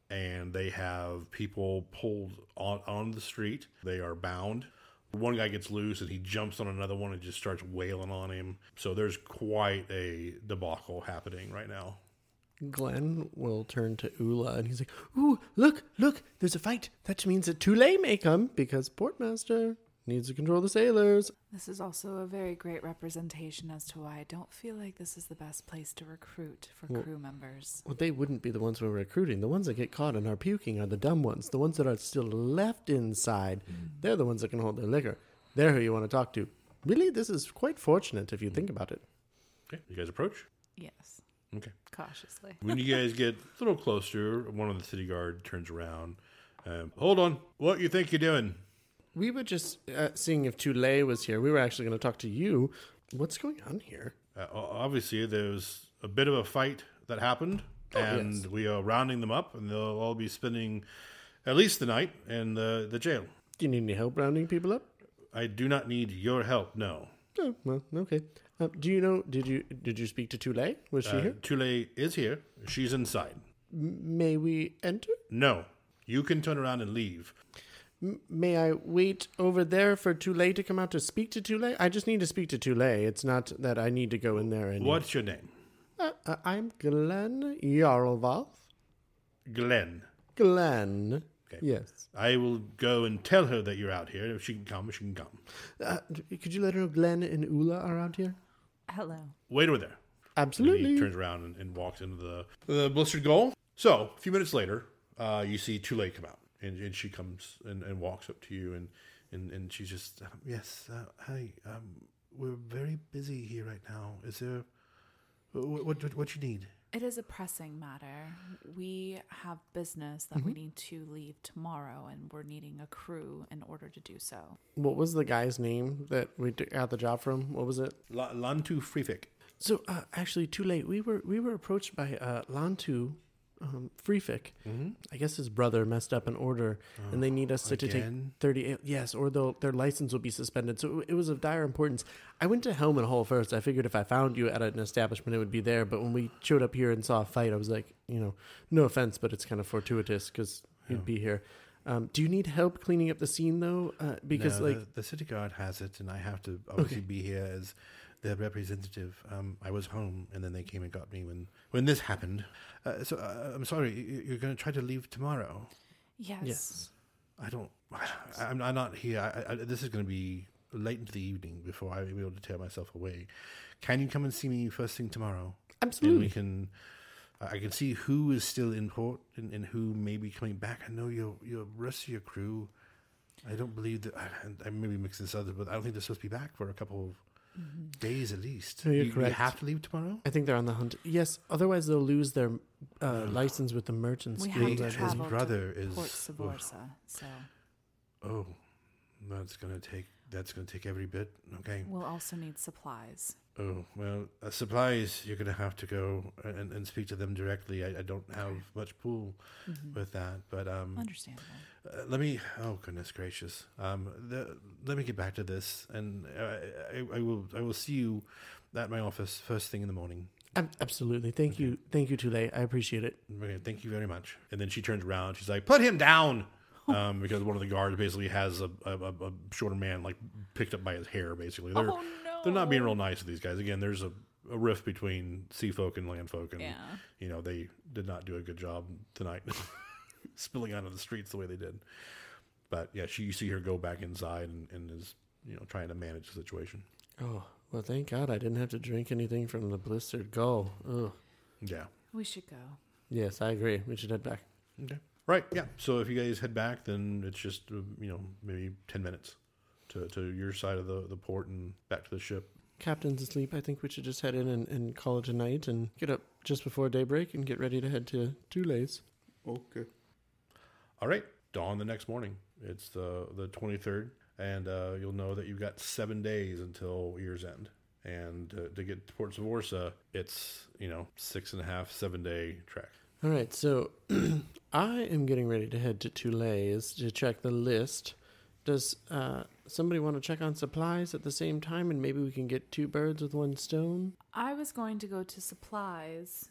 and they have people pulled on on the street. They are bound. One guy gets loose and he jumps on another one and just starts wailing on him. So there's quite a debacle happening right now. Gllen will turn to Ula and he's like, Ooh, look, look, there's a fight. That means that Tule may come because Portmaster needs to control the sailors. This is also a very great representation as to why I don't feel like this is the best place to recruit for crew members. Well, they wouldn't be the ones we're recruiting. The ones that get caught and are puking are the dumb ones. The ones that are still left inside, mm. they're the ones that can hold their liquor. They're who you want to talk to. Really, this is quite fortunate if you think about it. Okay, you guys approach. Yes, Okay. cautiously. (laughs) When you guys get a little closer, one of the city guard turns around. Um, Hold on. What you think you're doing? we were just uh, seeing if Tule was here. We were actually going to talk to you. What's going on here? Uh, o- obviously, there's a bit of a fight that happened, and yes. we are rounding them up, and they'll all be spending at least the night in the, the jail. Do you need any help rounding people up? I do not need your help, no. Oh, well, okay. Uh, do you know? Did you did you speak to Tule? Was she Uh, here? Tule is here. She's inside. M- may we enter? No, you can turn around and leave. M- may I wait over there for Tule to come out to speak to Tule? I just need to speak to Tule. It's not that I need to go in there and. What's your name? Uh, uh, I'm Gllen Jarlvoth. Gllen. Gllen. Okay. Yes. I will go and tell her that you're out here. If she can come, she can come. Uh, could you let her know Gllen and Ula are out here? Hello. Wait over there. And Absolutely. he turns around and, and walks into the, the blistered gull. So, a few minutes later, uh, you see Tule come out, and, and she comes and, and walks up to you, and, and, and she's just, um, Yes, uh, hi. Um, we're very busy here right now. Is there. What, what, what you need? It is a pressing matter. We have business that we need to leave tomorrow, and we're needing a crew in order to do so. What was the guy's name that we d- got the job from? What was it? La- Lantu Freefik. So uh, actually, too late. We were we were approached by uh, Lantu um, Freefik. I guess his brother messed up an order, and they need us to, to take thirty. Yes, or they'll, their license will be suspended. So it, it was of dire importance. I went to Helm and Hull first. I figured if I found you at an establishment, it would be there. But when we showed up here and saw a fight, I was like, you know, no offense, but it's kind of fortuitous because you'd be here. Um, do you need help cleaning up the scene though? Uh, because No, like the, the city guard has it, and I have to obviously be here as their representative. Um, I was home, and then they came and got me when when this happened. Uh, so uh, I'm sorry. you- You're going to try to leave tomorrow. Yes. yes. I don't. (sighs) I'm, I'm not here. I, I, this is going to be late into the evening before I'm able to tear myself away. Can you come and see me first thing tomorrow? And Absolutely. we can. I can see who is still in port and, and who may be coming back. I know your your rest of your crew. I don't believe that. (sighs) I, I may be mixing this up, but I don't think they're supposed to be back for a couple of days at least. No, you're you, you correct. have to leave tomorrow. I think they're on the hunt. Yes, otherwise they'll lose their uh, license with the merchants. We Guild, have to his travel brother to is- Port oof. Savorsa, so Oh, that's gonna take. That's gonna take every bit. Okay. we'll also need supplies. Oh well, uh, supplies. You're gonna have to go and, and speak to them directly. I, I don't have much pull with that, but um, Understandable. uh, let me. Oh goodness gracious. Um, the, let me get back to this, and uh, I, I will. I will see you at my office first thing in the morning. Ab- Absolutely. Thank you. Thank you, Tule. I appreciate it. Okay, thank you very much. And then she turns around. She's like, "Put him down," (laughs) um, because one of the guards basically has a, a, a, a shorter man like picked up by his hair. Basically, they're Oh, no. They're not being real nice to these guys. Again, there's a, a rift between sea folk and land folk, and Yeah. you know they did not do a good job tonight, (laughs) spilling out of the streets the way they did. But yeah, she you see her go back inside and, and is you know trying to manage the situation. Oh, well, thank God I didn't have to drink anything from the blistered gull. Ugh. Yeah. We should go. Yes, I agree. We should head back. Okay. Right. Yeah. So if you guys head back, then it's just uh, you know maybe ten minutes to, to your side of the, the port and back to the ship. Captain's asleep. I think we should just head in and, and call it a night and get up just before daybreak and get ready to head to Tule's. Okay. All right. Dawn the next morning. It's the the twenty third, and uh, you'll know that you've got seven days until year's end. And uh, to get to Port Savorsa, it's you know six and a half, seven day trek. All right, so (clears throat) I am getting ready to head to Tule's to check the list. Does uh, somebody want to check on supplies at the same time, and maybe we can get two birds with one stone? I was going to go to supplies.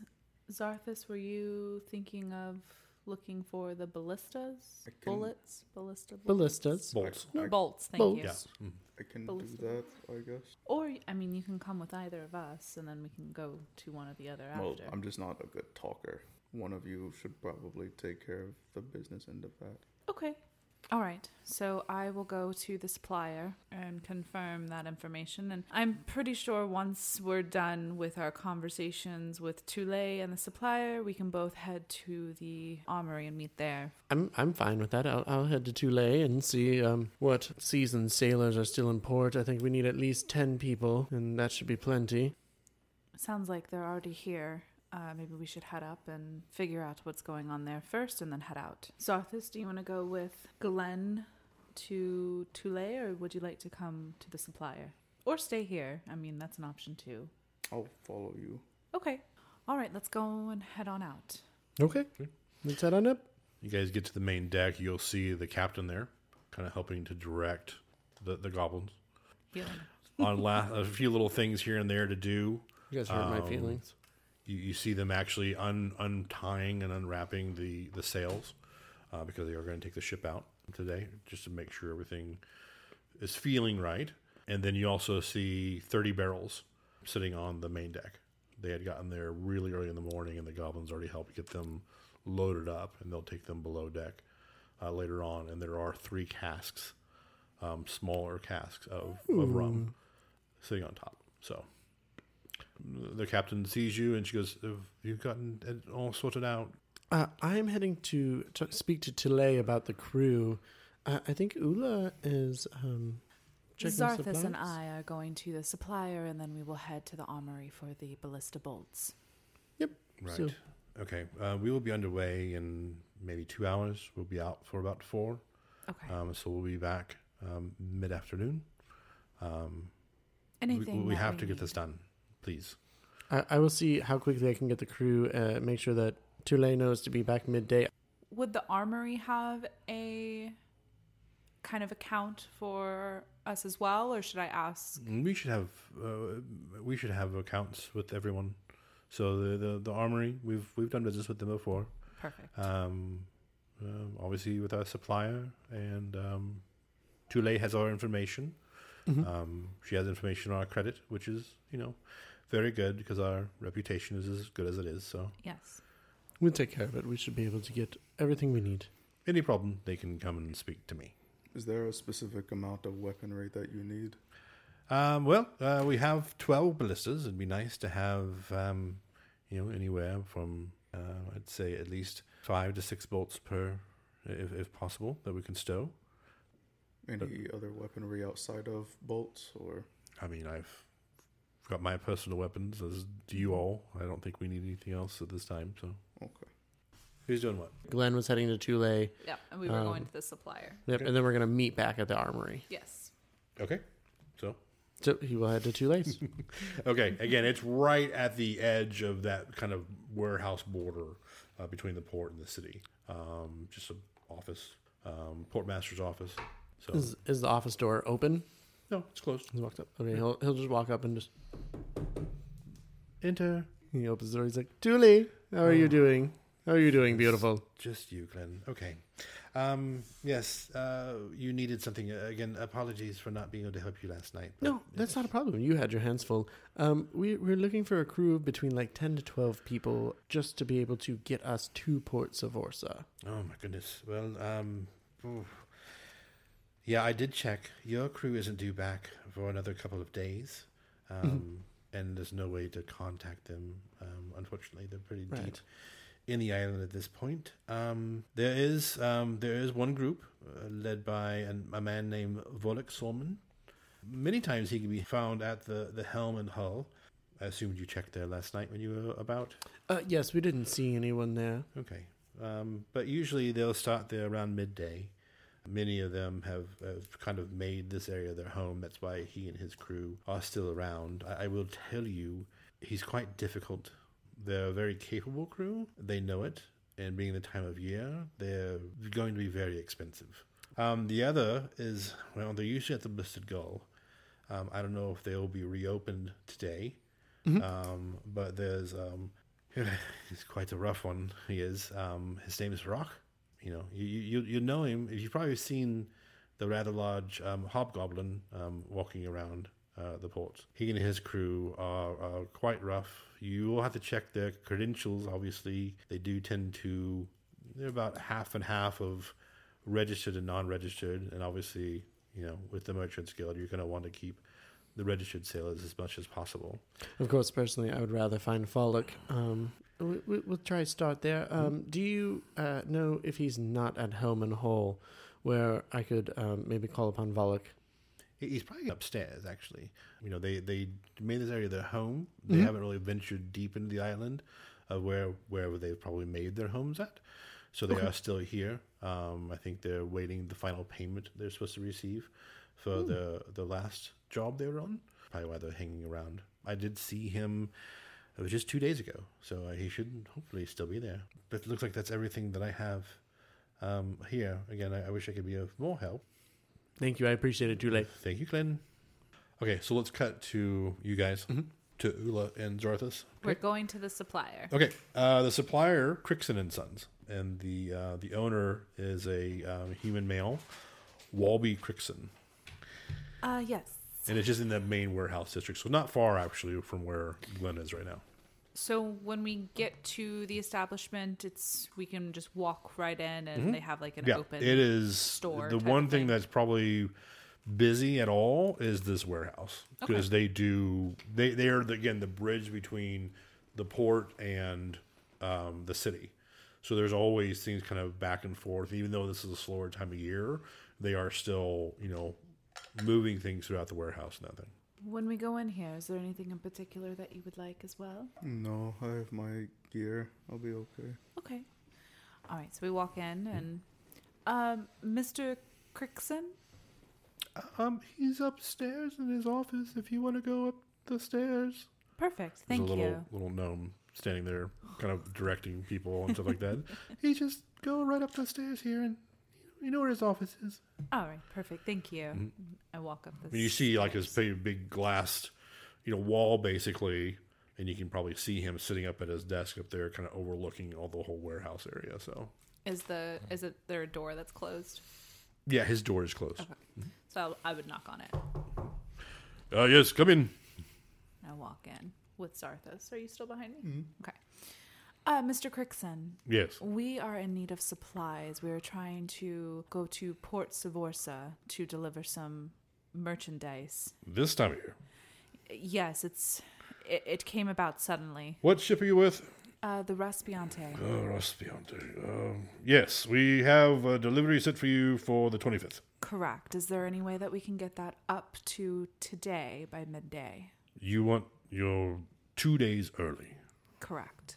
Xarthus, were you thinking of looking for the ballistas? Can- Bullets? Ballista Ballistas. Bolts. No, I- bolts, thank Bolts. you. Yeah. Mm. I can Ballista do that, I guess. Or, I mean, you can come with either of us, and then we can go to one or the other Well, after. I'm just not a good talker. One of you should probably take care of the business end of that. Okay. All right. So I will go to the supplier and confirm that information. And I'm pretty sure once we're done with our conversations with Tule and the supplier, we can both head to the armory and meet there. I'm I'm fine with that. I'll, I'll head to Tule and see um, what seasoned sailors are still in port. I think we need at least ten people, and that should be plenty. Sounds like they're already here. Uh, maybe we should head up and figure out what's going on there first and then head out. Xarthus, do you want to go with Gllen to Tule, or would you like to come to the supplier? Or stay here. I mean, that's an option too. I'll follow you. Okay. All right, let's go and head on out. Okay. Let's head on up. You guys get to the main deck. You'll see the captain there, kind of helping to direct the, the goblins Healing. on la- a few little things here and there to do. You guys hurt my Um, feelings. You, you see them actually un, untying and unwrapping the the sails uh, because they are going to take the ship out today, just to make sure everything is feeling right. And then you also see thirty barrels sitting on the main deck. They had gotten there really early in the morning, and the goblins already helped get them loaded up, and they'll take them below deck uh, later on. And there are three casks, um, smaller casks of, of rum sitting on top. So the captain sees you and she goes, Have you gotten it all sorted out? Uh, I'm heading to, to speak to Tule about the crew. Uh, I think Ula is um, checking Xarthus and. I are going to the supplier, and then we will head to the armory for the ballista bolts. Yep. Right. So- okay. Uh, we will be underway in maybe two hours. We'll be out for about four. Okay. Um, so we'll be back um, mid afternoon. Um, we Anything we that have to get this done, please. I, I will see how quickly I can get the crew. Uh, make sure that Tule knows to be back midday. Would the armory have a kind of account for us as well, or should I ask? We should have uh, we should have accounts with everyone. So the, the the armory we've we've done business with them before. Perfect. um, uh, obviously with our supplier, and um, Tule has our information. Mhm. Um, she has information on our credit, which is you know very good because our reputation is as good as it is. So yes. We'll take care of it. We should be able to get everything we need. any problem, they can come and speak to me. Is there a specific amount of weaponry that you need? Um, well, uh, we have twelve ballistas. It'd be nice to have um, you know anywhere from uh, I'd say at least five to six bolts per, if, if possible, that we can stow. Any other weaponry outside of bolts or I mean, I've got my personal weapons, as do you all. I don't think we need anything else at this time. So, okay? who's doing what? Gllen was heading to Tule. Yeah, and we were Um, going to the supplier. Yep, Okay. and then we're going to meet back at the armory. Yes. Okay, so So he will head to Tule's. (laughs) okay. Again, it's right at the edge of that kind of warehouse border uh, between the port and the city. Um, just an office, um, portmaster's office. So is, is the office door open? No, it's closed. He's walked up. Okay, he'll, he'll just walk up and just. Enter. He opens the door. He's like, Tule, how are you doing? How are you doing, beautiful? Just you, Gllen. Okay. Um, yes, uh, you needed something. Uh, again, apologies for not being able to help you last night. but No, that's not a problem. You had your hands full. Um, we, we're looking for a crew of between like 10 to 12 people just to be able to get us to Port Savorsa. Oh my goodness. Well, um, oof. Yeah, I did check. Your crew isn't due back for another couple of days, um, and there's no way to contact them. Um, unfortunately, they're pretty Right. deep in the island at this point. Um, there is um, there is one group uh, led by an, a man named Volek Solman. Many times he can be found at the the helm and hull. I assumed you checked there last night when you were about. Uh, yes, we didn't see anyone there. Okay. Um, but usually they'll start there around midday. Many of them have, have kind of made this area their home. That's why he and his crew are still around. I, I will tell you, he's quite difficult. They're a very capable crew. They know it. And being the time of year, they're going to be very expensive. Um, the other is, well, they're usually at the Blistered Gull. Um, I don't know if they'll be reopened today. Um, but there's um, (laughs) he's quite a rough one. He is. Um, his name is Rock. You know, you you you know him. You've probably seen the rather large um, hobgoblin um, walking around uh, the port. He and his crew are, are quite rough. You will have to check their credentials. Obviously, they do tend to. They're about half and half of registered and non-registered, and obviously, you know, with the Merchants Guild, you're going to want to keep the registered sailors as much as possible. Of course, personally, I would rather find Follick. Um, we, we, we'll try to start there. Um, do you uh, know if he's not at Helm and Hull, where I could um, maybe call upon Volok? He's probably upstairs, actually. You know, they they made this area their home. They Mhm. haven't really ventured deep into the island, of where wherever they've probably made their homes at. So they are still here. Um, I think they're waiting the final payment they're supposed to receive for the the last job they were on. Probably why they're hanging around. I did see him. It was just two days ago, so uh, he should hopefully still be there. But it looks like that's everything that I have um, here. Again, I, I wish I could be of more help. Thank you. I appreciate it, Tule. Thank you, Gllen. Okay, so let's cut to you guys, to Ula and Xarthus. We're going to the supplier. Okay, uh, the supplier, Crixon and Sons, and the uh, the owner is a um, human male, Walby Crixon, Uh, yes. And it's just in the main warehouse district, so not far actually from where Gllen is right now. So when we get to the establishment, it's we can just walk right in, and they have like an Yeah, open. it is store the one thing thing. that's probably busy at all is this warehouse because they do they they are the, again the bridge between the port and um, the city. So there's always things kind of back and forth. Even though this is a slower time of year, they are still you know moving things throughout the warehouse and that. When we go in here, is there anything in particular that you would like as well? No, I have my gear. I'll be okay. Okay. All right. So we walk in, and um, Mr. Crickson. Um, he's upstairs in his office. If you want to go up the stairs, Perfect. There's Thank a little you. little gnome standing there, kind of (sighs) directing people and stuff like that. (laughs) He just go right up the stairs here, and you know where his office is. All right. Perfect. Thank you. Mm-hmm. I walk up I this. mean, you see like his big, big glass, you know, wall basically, and you can probably see him sitting up at his desk up there, kind of overlooking all the whole warehouse area. So, Is the is it there a door that's closed? yeah, his door is closed. Okay. Mm-hmm. So I would knock on it. Uh, yes, come in. I walk in with Xarthus. Are you still behind me? Mm-hmm. Okay. Uh, Mr. Crickson, Yes. we are in need of supplies. We are trying to go to Port Savorsa to deliver some merchandise. This time of year. Yes, it's it, it came about suddenly. What ship are you with? Uh, the Raspiante. Oh, Raspiante. Um, yes, we have a delivery set for you for the 25th. Correct. Is there any way that we can get that up to today by midday? You want your two days early. Correct.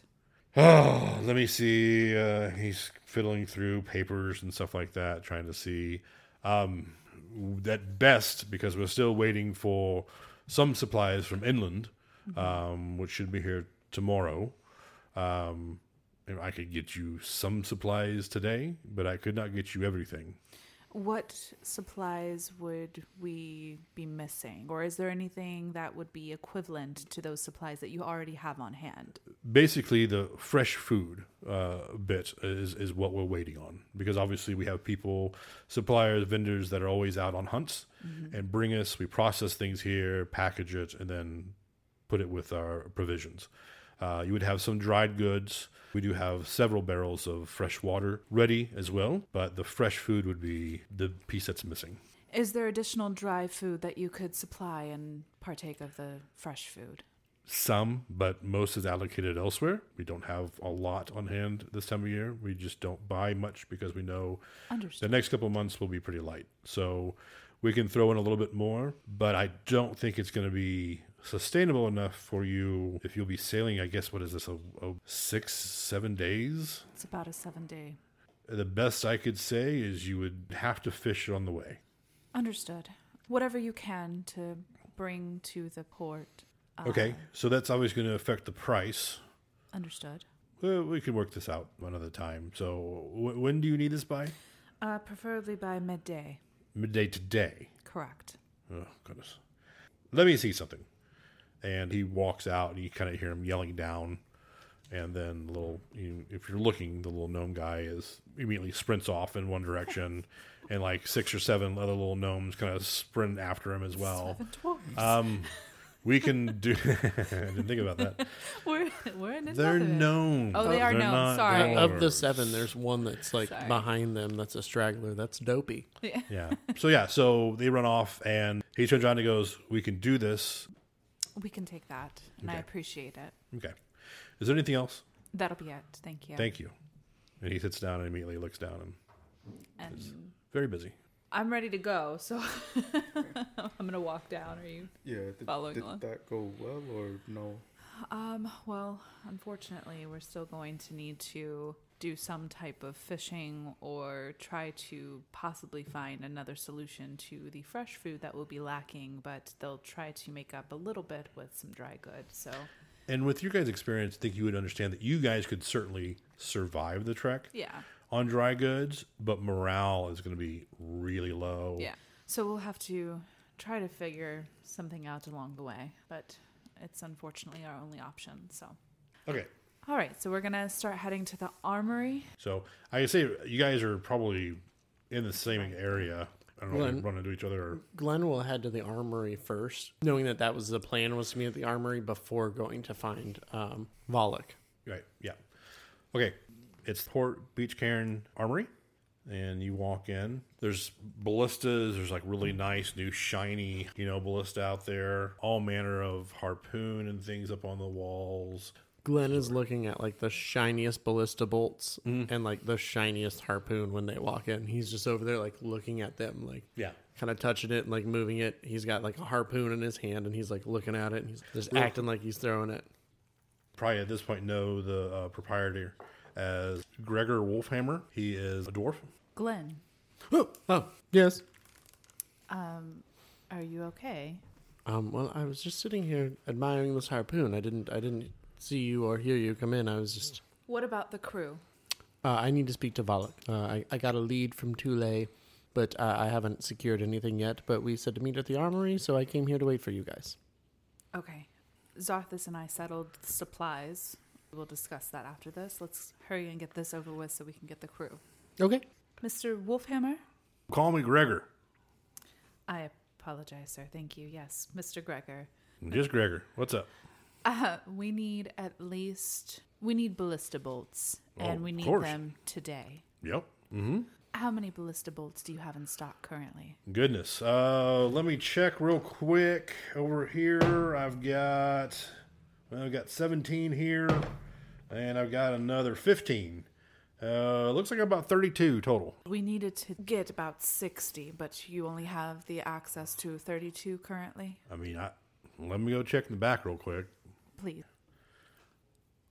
Oh, (sighs) let me see. Uh, he's fiddling through papers and stuff like that, trying to see. Um, at best, because we're still waiting for some supplies from inland, um, which should be here tomorrow. Um, I could get you some supplies today, but I could not get you everything. What supplies would we be missing? Or is there anything that would be equivalent to those supplies that you already have on hand? basically the fresh food uh, bit is is what we're waiting on because obviously we have people suppliers vendors that are always out on hunts and bring us we process things here package it and then put it with our provisions uh, you would have some dried goods we do have several barrels of fresh water ready as well but the fresh food would be the piece that's missing Is there additional dry food that you could supply and partake of the fresh food? some, but most is allocated elsewhere. We don't have a lot on hand this time of year. We just don't buy much because we know the next couple of months will be pretty light. So we can throw in a little bit more, but I don't think it's going to be sustainable enough for you if you'll be sailing. I guess what is this a, a six, seven days? It's about a seven day. The best I could say is you would have to fish on the way. Understood. Whatever you can to bring to the port. Uh, Okay, so that's always going to affect the price. Understood. Well, we can work this out another time. So w- when do you need this by? Uh, preferably by midday. Midday today. Correct. Oh goodness. Let me see something. And he walks out, and you kind of hear him yelling down. And then, the little, you, if you're looking, the little gnome guy is immediately sprints off in one direction, (laughs) and like six or seven other little gnomes kind of sprint after him as well. Seven. Um, we (laughs) can do. (laughs) I didn't think about that. we're we're in They're another- gnomes. Oh, they are They're gnomes, not sorry. Of the seven, there's one that's like Sorry. behind them. That's a straggler. That's dopey. Yeah. So yeah. So they run off, and he turns around and goes, "We can do this." We can take that, and I appreciate it. Okay. Is there anything else? That'll be it. Thank you. Thank you. And he sits down and immediately looks down and and very busy. I'm ready to go, so (laughs) I'm gonna walk down. Are you? Yeah, did, Following did along. that go well or no? Um. Well, unfortunately, we're still going to need to do some type of fishing or try to possibly find another solution to the fresh food that will be lacking, but they'll try to make up a little bit with some dry goods. So, And with your guys' experience, I think you would understand that you guys could certainly survive the trek yeah. on dry goods, but morale is going to be really low. Yeah. So we'll have to try to figure something out along the way, but it's unfortunately our only option. So, Okay. All right. So we're gonna start heading to the armory. So I can say you guys are probably in the same area. I don't know if Gllen. you run into each other or Gllen will head to the armory first, knowing that that was the plan was to meet at the armory before going to find um, Volok. Right. Yeah. Okay. It's Port Beach Cairn Armory, and you walk in. There's ballistas. There's like really nice new shiny, you know, ballista out there. All manner of harpoon and things up on the walls. Gllen is looking at like the shiniest ballista bolts and like the shiniest harpoon when they walk in. He's just over there like looking at them, like Yeah. kind of touching it and like moving it. He's got like a harpoon in his hand and he's like looking at it and he's just acting like he's throwing it. Probably at this point know the uh, proprietor as Gregor Wolfhammer. He is a dwarf. Gllen, (gasps) Oh, oh yes. are you okay? Um, well, I was just sitting here admiring this harpoon. I didn't, I didn't see you or hear you come in. I was just, What about the crew? uh, I need to speak to Volok. Uh, I, I got a lead from Tule, but uh, I haven't secured anything yet. But we said to meet at the armory, so I came here to wait for you guys. Okay. Xarthus and I settled supplies. We'll discuss that after this. Let's hurry and get this over with so we can get the crew. Okay. Mr. Wolfhammer? Call me Gregor. I apologize, sir. Thank you. Yes, Mr. Gregor. Just Gregor. What's up? Uh, we need at least we need ballista bolts, Oh, and we need course. them today. Yep. Mm-hmm. How many ballista bolts do you have in stock currently? Goodness. Uh, let me check real quick over here. I've got, well, I've got 17 here, and I've got another 15. Uh, looks like about 32 total. We needed to get about 60, but you only have the access to 32 currently. I mean, I let me go check in the back real quick. Please.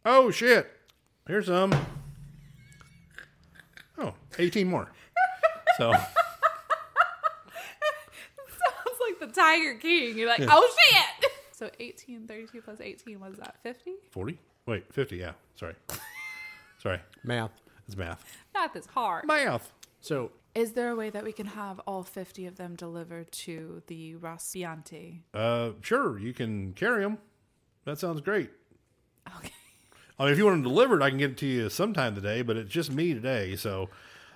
Oh shit! Here's some. Oh, 18 more. (laughs) So (laughs) Sounds like the Tiger King. You're like, oh shit! (laughs) So 18, 32 plus 18, was that 50? 40? Wait, 50. Yeah. Sorry. Sorry. Math. It's math. Not this hard. Math. So Is there a way that we can have all 50 of them delivered to the Raspiante? Uh, sure. You can carry them. That sounds great. Okay. I mean, if you want them delivered, I can get it to you sometime today, but it's just me today, so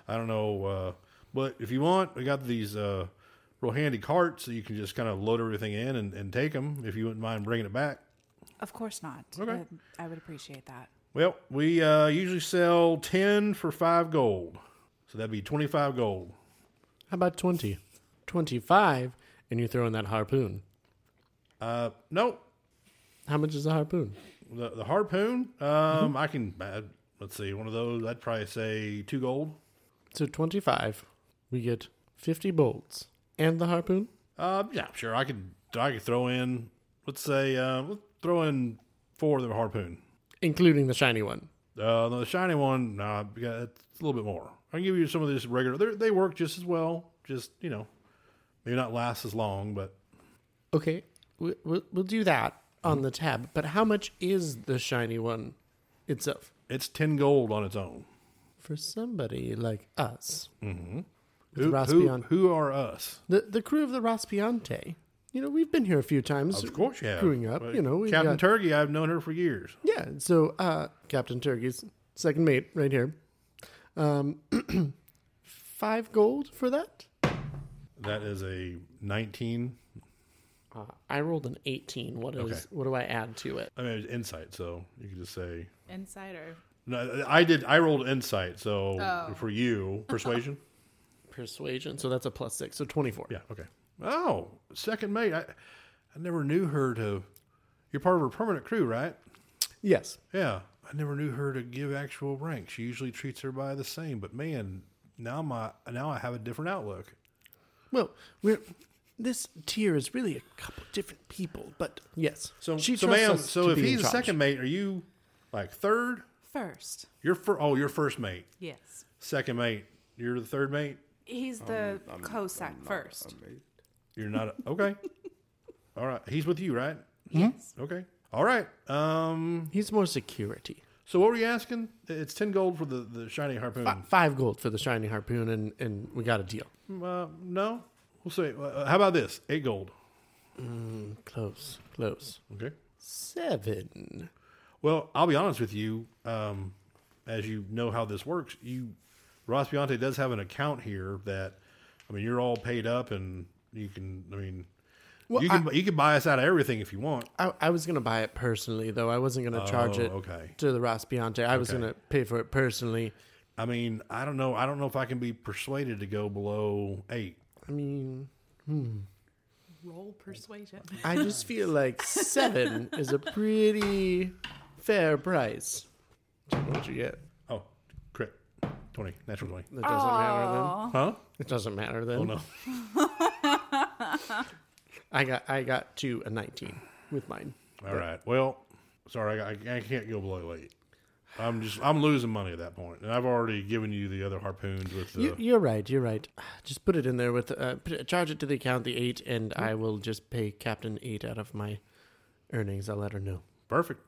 I don't know. Uh, but if you want, we got these uh, real handy carts so you can just kind of load everything in and, and take them if you wouldn't mind bringing it back. Of course not. Okay. Uh, I would appreciate that. Well, we uh, usually sell 10 for 5 gold. So that'd be 25 gold. how about 20? 25, and you throw in that harpoon. Uh, nope. How much is a harpoon? The, the harpoon, um, I can, uh, let's see, one of those, I'd probably say 2 gold. So 25, we get 50 bolts and the harpoon. Uh, yeah, sure. I could I could throw in. Let's say uh, let's throw in four of the harpoon. including the shiny one. Uh, the shiny one, nah, it's a little bit more. I can give you some of this regular. they're- They work just as well. Just you know, maybe not last as long, but Okay, we- we'll, we'll do that on the tab. But how much is the shiny one itself it's ten gold on its own. for somebody like us? Who, who, who are us? The the crew of the Raspiante. You know, we've been here a few times. Of course, yeah. Growing up, you know, Captain got- Turkey. I've known her for years. Yeah. So, uh, Captain Turkey's second mate right here. Um, (clears throat) five gold for that. That is a nineteen. Uh, I rolled an eighteen. What is? Okay. What do I add to it? I mean, it's insight, so you can just say. Insider. No, I did. I rolled insight, so Oh. for you, persuasion. (laughs) Persuasion. So that's a plus six. So twenty-four. Yeah. Okay. Oh, second mate. I, I never knew her to. You're part of her permanent crew, right? Yes. Yeah. I never knew her to give actual rank. She usually treats her by the same. But man, now my now I have a different outlook. Well, we're this tier is really a couple different people, but yes. So, she so trusts ma'am. us So to if be in he's a charge. second mate, are you like third, First. You're for oh, you're first mate. Yes. Second mate. You're the third mate. He's the co-sec first. You're not a, okay. (laughs) All right. He's with you, right? Yes. Okay. All right. Um. He's more security. So what were you asking? It's ten gold for the the shiny harpoon. Fi five gold for the shiny harpoon, and, and we got a deal. Uh, no. We'll say. Uh, how about this? Eight gold. Close, close. Okay. Seven. Well, I'll be honest with you. Um, as you know how this works, you Raspiante does have an account here that, I mean, you're all paid up, and you can. I mean, Well, you can you can buy us out of everything if you want. I, I was gonna buy it personally, though. I wasn't gonna charge Oh, it okay. to the Raspiante. I was gonna pay for it personally. I mean, I don't know. I don't know if I can be persuaded to go below eight. I mean, hmm. Roll persuasion. I just feel like seven is a pretty fair price. What'd you get? Oh, crit, twenty, natural twenty. That doesn't matter then. Huh? It doesn't matter then. Oh no. (laughs) I got I got to a nineteen with mine. All right. Well, sorry, I, I can't go below eight. I'm just I'm losing money at that point, and I've already given you the other harpoons with the. You, you're right. You're right. Just put it in there with uh, put it, charge it to the account the eight, and I will just pay Captain eight out of my earnings. I'll let her know. Perfect.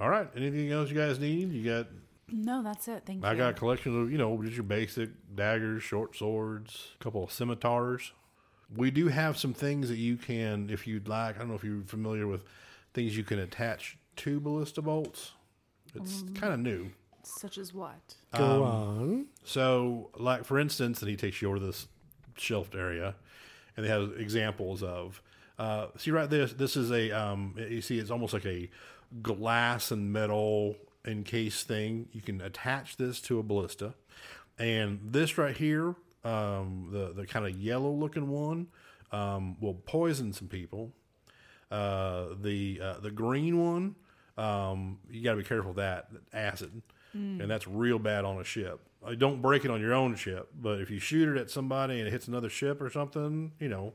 All right. Anything else you guys need? You got No, that's it. Thank I you. I got a collection of, you know, just your basic daggers, short swords, a couple of scimitars. We do have some things that you can, if you'd like, I don't know if you're familiar with things you can attach to ballista bolts. It's kind of new. Such as what? Go on. So, like for instance, and he takes you over to this shelved area, and they have examples of. Uh, see right there, this is a. Um, you see, it's almost like a glass and metal encased thing. You can attach this to a ballista, and this right here, um, the the kind of yellow looking one, um, will poison some people. Uh, the uh, the green one, um, you got to be careful of that acid, and that's real bad on a ship. Uh, don't break it on your own ship, but if you shoot it at somebody and it hits another ship or something, you know,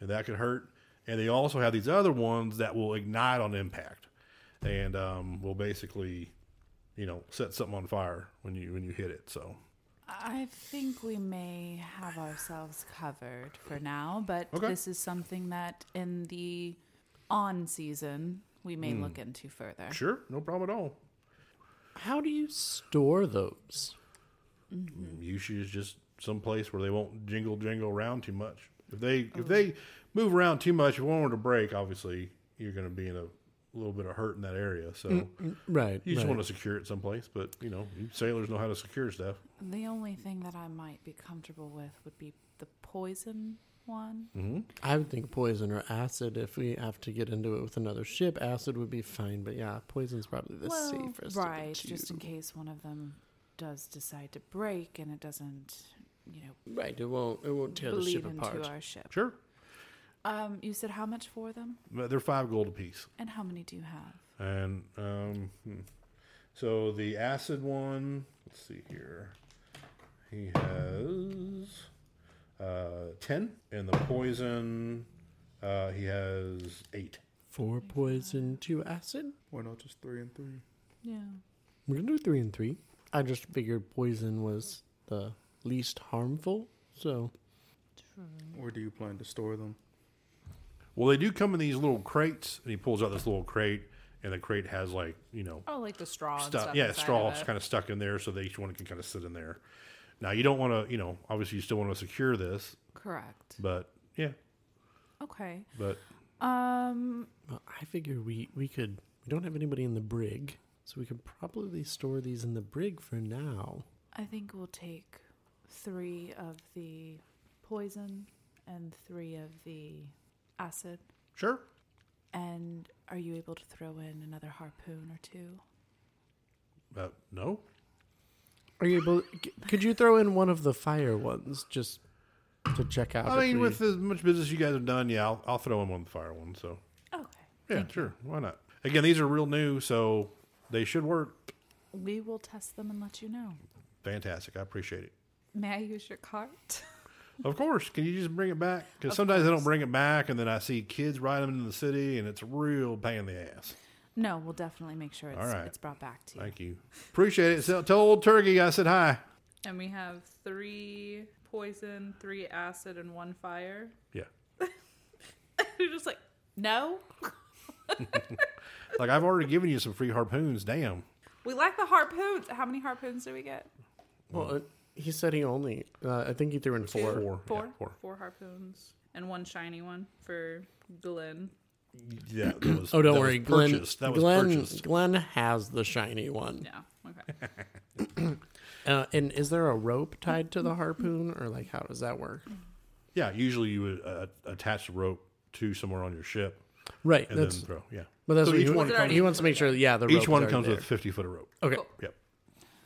that could hurt. And they also have these other ones that will ignite on impact, and um, will basically, you know, set something on fire when you when you hit it. So I think we may have ourselves covered for now, but Okay. this is something that in the on season we may look hmm. into further. sure, no problem at all. How do you store those? Mm-hmm. Usually is just some place where they won't jingle jingle around too much. If they if oh. they move around too much, if one were to break, obviously you're going to be in a little bit of hurt in that area. So mm, mm, Right. you just right. want to secure it someplace. But you know, you sailors know how to secure stuff. The only thing that I might be comfortable with would be the poison one. Mm-hmm. I would think poison or acid. If we have to get into it with another ship, acid would be fine. But yeah, poison's probably the well, safest. right? Of the Just in case one of them does decide to break and it doesn't, you know, Right. It won't. It won't tear the bleed ship into apart. our ship. Sure, Um, you said how much for them, they're five gold apiece. and how many do you have? And um, hmm. so the acid one, let's see here. He has uh, ten, and the poison, uh, he has eight. Four poison, two acid. Why not just three and three? Yeah. We're gonna do three and three. I just figured poison was the least harmful. So Where do you plan to store them? Well, they do come in these little crates, and he pulls out this little crate, and the crate has like you know Oh, like the straw and stuff. stuff. Yeah, straw straws of it. kind of stuck in there, so that each one can kind of sit in there. Now you don't want to, you know, obviously you still want to secure this, Correct. but yeah, Okay. but Um. well, I figure we we could. We don't have anybody in the brig, so we could probably store these in the brig for now. I think we'll take three of the poison and three of the acid. sure. And are you able to throw in another harpoon or two? Uh, no, Are you able? Could you throw in one of the fire ones just to check out? I mean, we- with as much business you guys have done, yeah, I'll, I'll throw in one of the fire ones. So Okay. yeah, sure, why not? Again, these are real new, so they should work. We will test them and let you know. Fantastic, I appreciate it. May I use your cart? (laughs) Of course. Can you just bring it back? Because sometimes they don't bring it back, and then I see kids ride them into the city, and it's a real pain in the ass. No, we'll definitely make sure it's, All right. it's brought back to you. Thank you. Appreciate it. So, tell old turkey I said hi. And we have three poison, three acid, and one fire. Yeah. (laughs) You're just like, no. (laughs) Like I've already given you some free harpoons. Damn. We like the harpoons. How many harpoons do we get? Well, uh, he said he only. Uh, I think he threw in four. Four. Four. Yeah, four. Four harpoons and one shiny one for Gllen. Yeah. That (clears throat) was, Oh, don't that worry, was Gllen. purchased. That was Gllen. purchased. Gllen has the shiny one. Yeah. Okay. (clears throat) Uh, and is there a rope tied to the harpoon, or like how does that work? Yeah. Usually you would uh, attach the rope to somewhere on your ship Right. and that's then throw. Yeah. but that's So what each he, one he comes- wants to make sure. that, Yeah, the rope Each is one already comes there. with fifty foot of rope. Okay. Cool. Yep.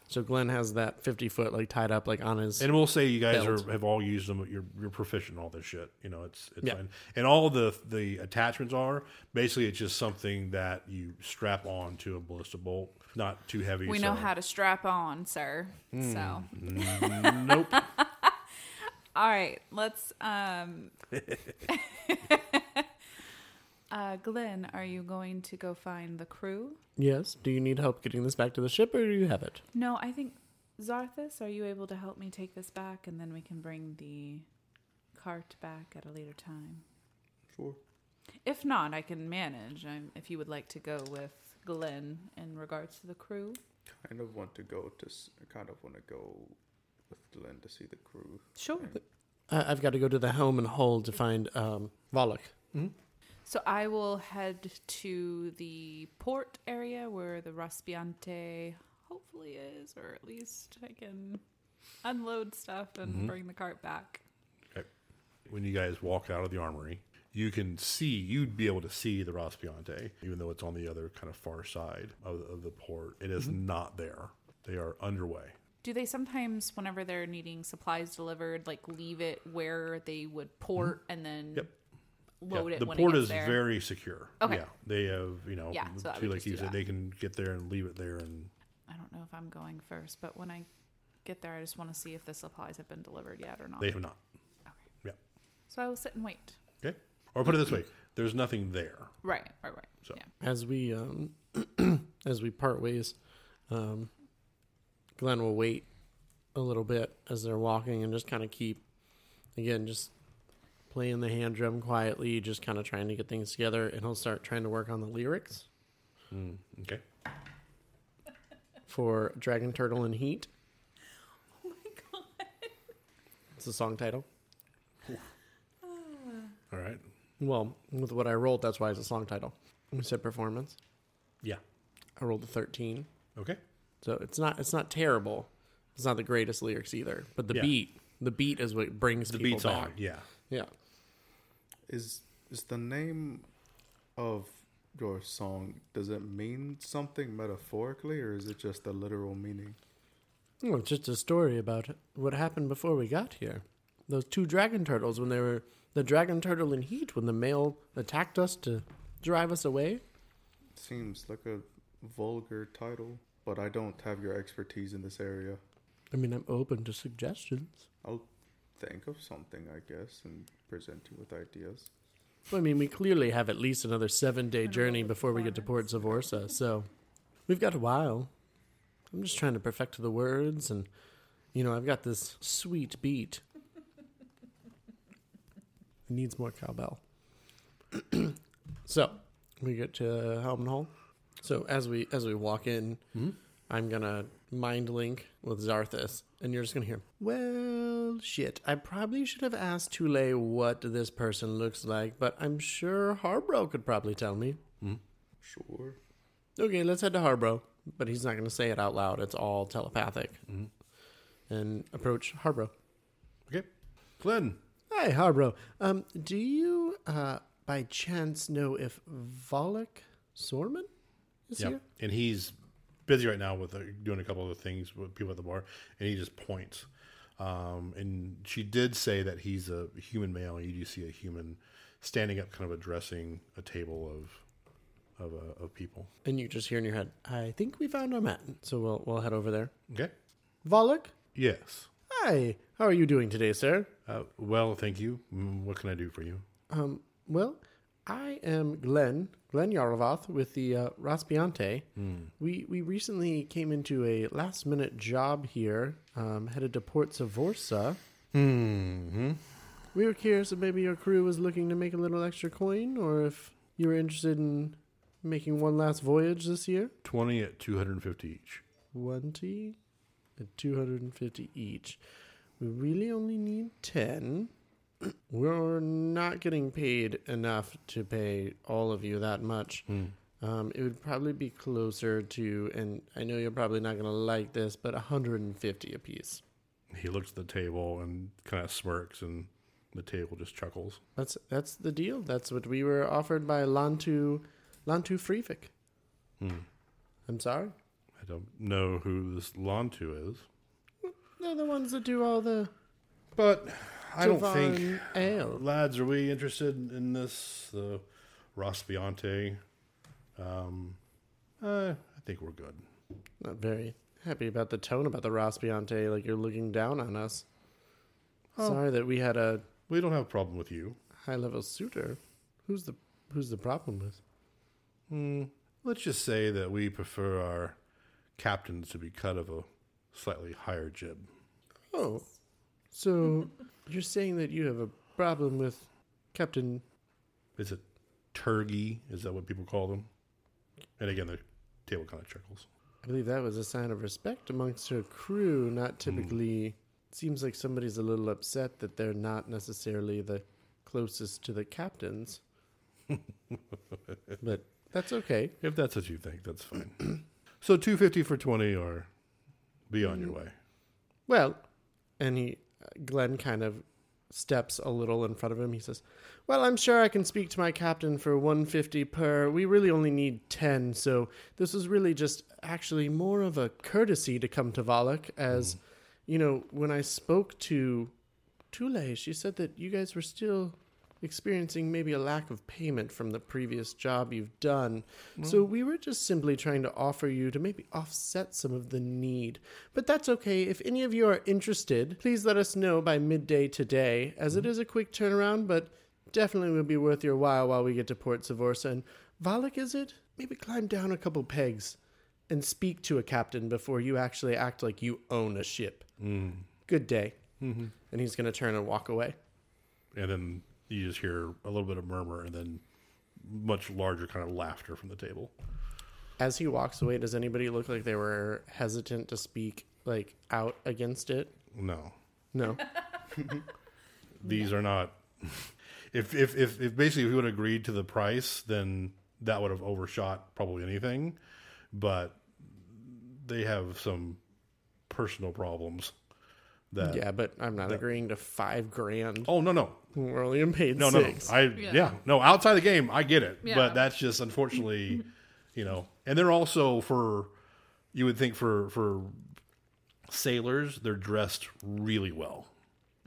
So Gllen has that fifty foot like tied up like on his. And we'll say you guys are, have all used them. You're you're proficient in all this shit. You know, it's it's Yeah. fine. And all the the attachments are basically it's just something that you strap on to a ballista bolt. Not too heavy. We so- know how to strap on, sir. So, (laughs) Nope. (laughs) all right, let's. um (laughs) uh Gllen, are you going to go find the crew? yes. Do you need help getting this back to the ship, or do you have it? No, I think Xarthus, are you able to help me take this back, and then we can bring the cart back at a later time? Sure. If not, I can manage. Um, if you would like to go with Gllen in regards to the crew. Kind of want to go to. s- I kind of want to go with Gllen to see the crew. Sure. Uh, I've got to go to the Helm and Hull to find um, Volok. So I will head to the port area where the Raspiante hopefully is, or at least I can unload stuff and mm-hmm. bring the cart back. Uh, when you guys walk out of the armory, you can see, you'd be able to see the Raspiante, even though it's on the other kind of far side of, of the port. It is mm-hmm. not there. They are underway. Do they sometimes, whenever they're needing supplies delivered, like leave it where they would port mm-hmm. and then Yep. Load Yeah, it the when port it gets is there? very secure. Okay. Yeah, they have, you know, Yeah, so I too, would like you said, that. they can get there and leave it there. And I don't know if I'm going first, but when I get there, I just want to see if the supplies have been delivered yet or not. they have not. Okay. Yeah. So I will sit and wait. Okay. Or put it this way there's nothing there. Right, right, right. So- Yeah. As we um, (clears throat) as we part ways, um, Gllen will wait a little bit as they're walking and just kind of keep, again, just playing the hand drum quietly, just kind of trying to get things together, and he'll start trying to work on the lyrics Mm, okay. for Dragon Turtle and Heat. Oh my god! It's the song title. (sighs) All right. Well, with what I rolled, that's why it's a song title. We said performance. Yeah. I rolled a thirteen. Okay. So it's not it's not terrible. It's not the greatest lyrics either, but the Yeah. beat the beat is what brings The people beat's back. on. Yeah. Yeah. Is is the name of your song? Does it mean something metaphorically, or is it just a literal meaning? Well, it's just a story about what happened before we got here. Those two dragon turtles when they were the dragon turtle in heat when the male attacked us to drive us away. Seems like a vulgar title, but I don't have your expertise in this area. I mean, I'm open to suggestions. I'll think of something, I guess, and present you with ideas. Well, I mean, we clearly have at least another seven day journey before we get to Port Zavorsa, so we've got a while. I'm just trying to perfect the words, and, you know, I've got this sweet beat. It needs more cowbell. (clears throat) so, we get to Helm Hall. So, as we as we walk in, hmm? I'm gonna mind link with Xarthus, and you're just gonna hear, "Well, shit. I probably should have asked Tule what this person looks like, but I'm sure Harbro could probably tell me." Sure. Okay, let's head to Harbro, but he's not gonna say it out loud. It's all telepathic. And approach Harbro. Okay. Glenn. Hi, Harbro. Um, do you, uh, by chance know if Volok Sorman is Yep. here? And he's busy right now with uh, doing a couple of things with people at the bar, and he just points. Um, and she did say that he's a human male. You do see a human standing up, kind of addressing a table of of, uh, of people. And you just hear in your head, I think we found our man. So we'll we'll head over there. Okay. Volok, Yes. hi. How are you doing today, sir? Uh, well, thank you. Mm, What can I do for you? Um, well, I am Gllen, Gllen Yarlavoth with the uh, Raspiante. We we recently came into a last minute job here, um, headed to Port Savorsa. Hmm. We were curious if maybe your crew was looking to make a little extra coin, or if you were interested in making one last voyage this year. 20 at 250 each. 20 at 250 each. We really only need 10. We're not getting paid enough to pay all of you that much. Um, it would probably be closer to, and I know you're probably not going to like this, but 150 apiece. He looks at the table and kind of smirks, and the table just chuckles. That's that's the deal. That's what we were offered by Lantu Lantu Freevik. Hmm. I'm sorry. I don't know who this Lantu is, They're the ones that do all the but I don't think. Ale. Lads, are we interested in this? The Raspiante? Um, uh, I think we're good. Not very happy about the tone about the Raspiante, like you're looking down on us. Oh. Sorry that we had a We don't have a problem with you. high level suitor. Who's the who's the problem with? Hmm. Let's just say that we prefer our captains to be cut of a slightly higher jib. Oh. So you're saying that you have a problem with Captain Is it turgy? Is that what people call them? And again, the table kind of chuckles. I believe that was a sign of respect amongst her crew, Hmm. not typically seems like somebody's a little upset that they're not necessarily the closest to the captains. (laughs) but that's okay. If that's what you think, that's fine. (clears throat) so two fifty for twenty, or be on your way. Well, and he, Gllen kind of steps a little in front of him. He says, Well, I'm sure I can speak to my captain for 150 per. We really only need 10, so this was really just actually more of a courtesy to come to Valak. As, hmm. you know, when I spoke to Tule, she said that you guys were still experiencing maybe a lack of payment from the previous job you've done. Mm. So we were just simply trying to offer you to maybe offset some of the need. But that's okay. If any of you are interested, please let us know by midday today, as it mm. is a quick turnaround, but definitely will be worth your while while we get to Port Savorsa. And Valak, is it? Maybe climb down a couple pegs and speak to a captain before you actually act like you own a ship. Mm. Good day. Mm-hmm. And he's going to turn and walk away. And then you just hear a little bit of murmur, and then much larger kind of laughter from the table. As he walks away, does anybody look like they were hesitant to speak like out against it? No, No. (laughs) these are not. (laughs) If if if, if basically if we would have agreed to the price, then that would have overshot probably anything. But they have some personal problems. That yeah, but I'm not agreeing to five grand. oh no no We're only paid no no six. I yeah. Yeah. no outside the game I get it, Yeah. but that's just unfortunately, (laughs) you know. And they're also for you would think for for sailors they're dressed really well,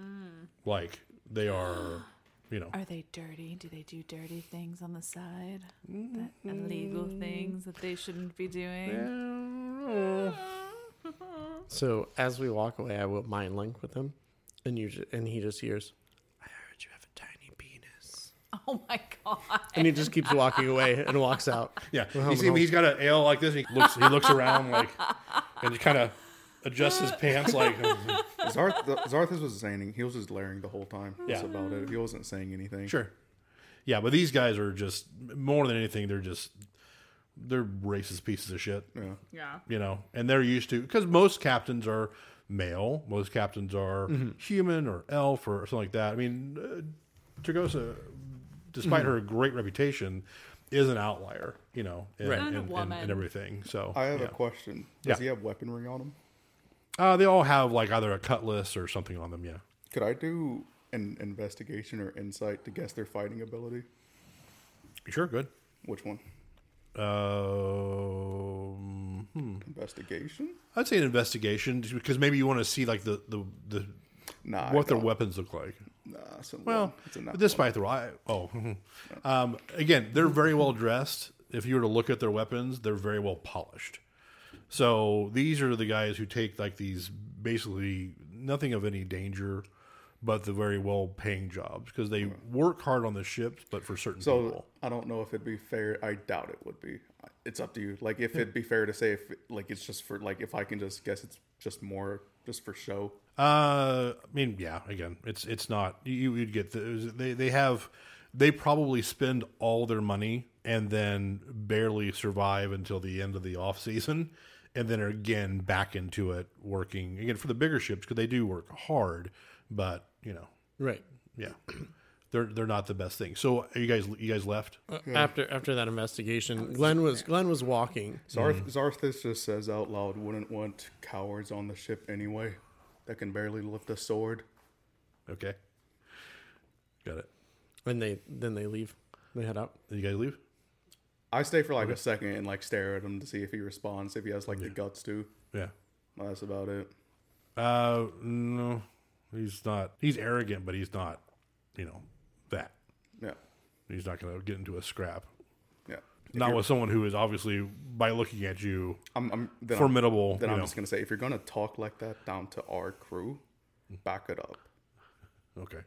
mm. like they are, you know. Are they dirty? Do they do dirty things on the side? That mm-hmm. illegal things that they shouldn't be doing? So as we walk away, I will mind link with him, and you ju- and he just hears, "I heard you have a tiny penis," Oh my god! and he just keeps walking away and walks out. (laughs) Yeah, you see him. He's got an ale like this. And he looks. He looks around like, and he kind of adjusts his pants like. (laughs) Zarth, the, Xarthus was saying he was just glaring the whole time. That's Yeah. about it. He wasn't saying anything. Sure. Yeah, but these guys are just more than anything. They're just they're racist pieces of shit. Yeah. Yeah. You know, and they're used to because most captains are male. Most captains are human or elf or something like that. I mean, uh, Turgosa, despite her great reputation, is an outlier. You know, and, Right. and, And a and- woman. and everything. So I have yeah. a question. Does Yeah. he have weaponry on him? Uh, they all have like either a cutlass or something on them. Yeah. Could I do an investigation or insight to guess their fighting ability? Sure. Good. Which one? Um, hmm. Investigation? I'd say an investigation because maybe you want to see like the the, the Nah. What their weapons look like. Nah, Well, one. it's a not but despite the I, oh, (laughs) um, again, they're very well dressed. If you were to look at their weapons, they're very well polished. So these are the guys who take like these basically nothing of any danger but the very well paying jobs because they work hard on the ships, but for certain So people. I don't know if it'd be fair. I doubt it would be. It's up to you. Like if it'd be fair to say if like it's just for like if I can just guess it's just more just for show. Uh, I mean, yeah. Again, it's it's not you. You'd get the, they they have they probably spend all their money and then barely survive until the end of the off season, and then are again back into it working again for the bigger ships because they do work hard, but you know, Right. yeah, (clears throat) they're they're not the best thing. So are you guys you guys left? Uh, After after that investigation, Gllen was Gllen was walking. Zarth Xarthus just says out loud, "Wouldn't want cowards on the ship anyway, that can barely lift a sword." Okay, got it. And they then they leave. They head out. Did you guys leave? I stay for like a second and like stare at him to see if he responds, if he has like the guts to. Yeah. That's about it. Uh, no, he's not. He's arrogant, but he's not. You know that. Yeah, He's not going to get into a scrap. yeah. If Not with someone who is obviously, by looking at you, I'm, I'm then formidable. I'm, then I'm know. just gonna say, if you're gonna talk like that down to our crew, back it up. Okay.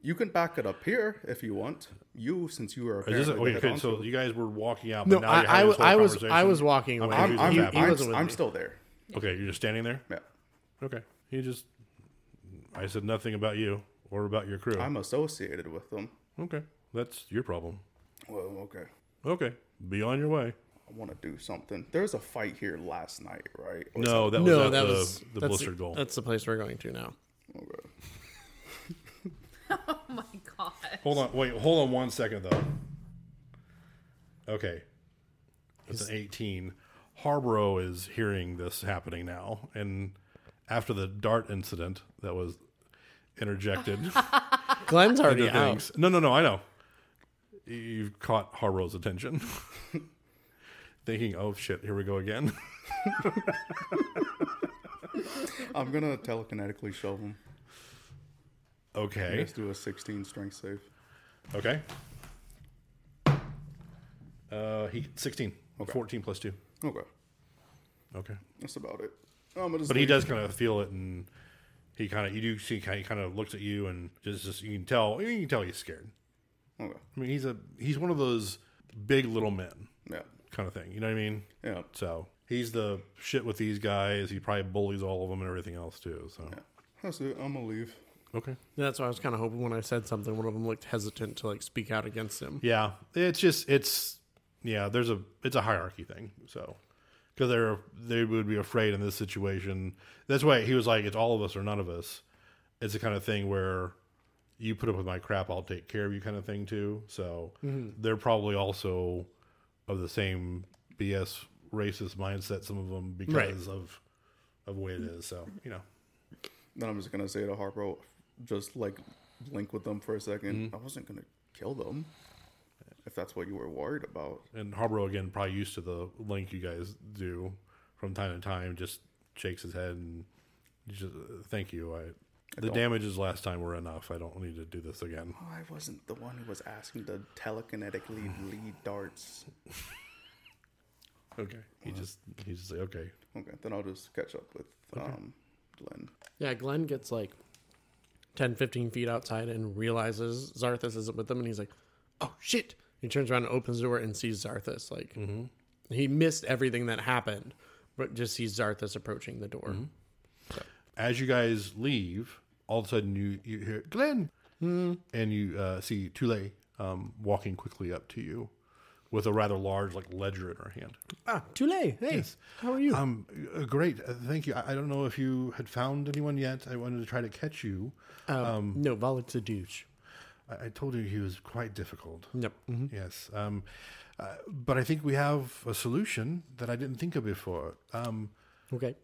You can back it up here if you want. You, since you are Is this, apparently okay, okay, so honcho. you guys were walking out, No, now I, I, was this whole I was I was walking I'm away. I'm, I'm, that he wasn't I'm, I'm still there. Okay, you're just standing there? Yeah, Okay. He just, I said nothing about you or about your crew. I'm associated with them. okay. That's your problem. Well, okay. Okay. Be on your way. I want to do something. There was a fight here last night, right? Or No, that was no, at that the, was the that's, blistered gull. That's the place we're going to now. Okay. (laughs) Oh my god. Hold on, wait, hold on one second though. Okay, it's an eighteen. Harborough is hearing this happening now, and after the dart incident that was interjected (laughs) Gllen's already into out. things. No, no, no. I know. You've caught Harborough's attention, (laughs) thinking, "Oh shit, here we go again." (laughs) I'm gonna telekinetically shove him. okay, Let's do a 16 strength save. okay. Uh, he sixteen. Okay. 14 plus 2. Okay, Okay. that's about it. Oh, I'm gonna just But he leave. does kind of feel it, and he kind of you do see he kind of looks at you, and just, just you can tell you can tell he's scared. Okay. I mean, he's a he's one of those big little men Yeah. kind of thing. You know what I mean? Yeah. So he's the shit with these guys. He probably bullies all of them and everything else too. So That's it. I'm gonna leave. okay, That's why I was kind of hoping when I said something, one of them looked hesitant to like speak out against him. yeah, it's just it's yeah. There's a it's a hierarchy thing. So because they're they would be afraid in this situation. That's why he was like, it's all of us or none of us. It's the kind of thing where you put up with my crap, I'll take care of you, kind of thing too. So they're probably also of the same BS racist mindset. Some of them because Right. of of the way it is. So you know, Then I'm just gonna say to Harpo, just like link with them for a 2nd Mm-hmm. I wasn't gonna kill them. If that's what you were worried about. and Harborough again probably used to the link you guys do from time to time. Just shakes his head and just thank you. I. The damages last time were enough. I don't need to do this again. Oh, I wasn't the one who was asking to telekinetically (sighs) lead darts. Okay. He just he just say okay. Okay, then I'll just catch up with um, Gllen. Yeah, Gllen gets like 10, 15 feet outside and realizes Xarthus isn't with them, and he's like, "Oh shit!" He turns around and opens the door and sees Xarthus. Like he missed everything that happened, but just sees Xarthus approaching the door. As you guys leave, all of a sudden you you hear Gllen, and you uh, see Tule um, walking quickly up to you with a rather large like ledger in her hand. Ah, Tule, hey, how are you? Um, uh, great, uh, thank you. I, I don't know if you had found anyone yet. I wanted to try to catch you. um, no, Volok's a douche. I, I told you he was quite difficult. Yep. mhm. Yes, um, uh, but I think we have a solution that I didn't think of before. Um, Okay.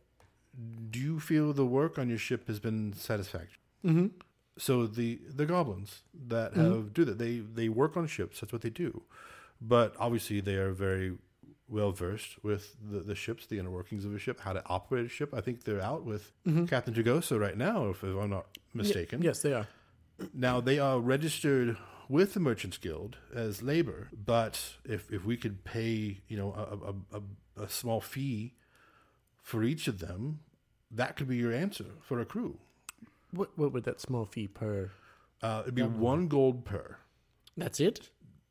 do you feel the work on your ship has been satisfactory? Mm-hmm. So the the goblins that have do that they they work on ships. That's what they do, but obviously they are very well versed with the, the ships, the inner workings of a ship, how to operate a ship. I think they're out with Captain Turgosa right now, if, if I'm not mistaken. Yes, they are. Now they are registered with the Merchants Guild as labor, but if if we could pay, you know, a a, a, a small fee for each of them, that could be your answer for a crew. What what would that small fee per? Uh, it'd be one gold per. That's it.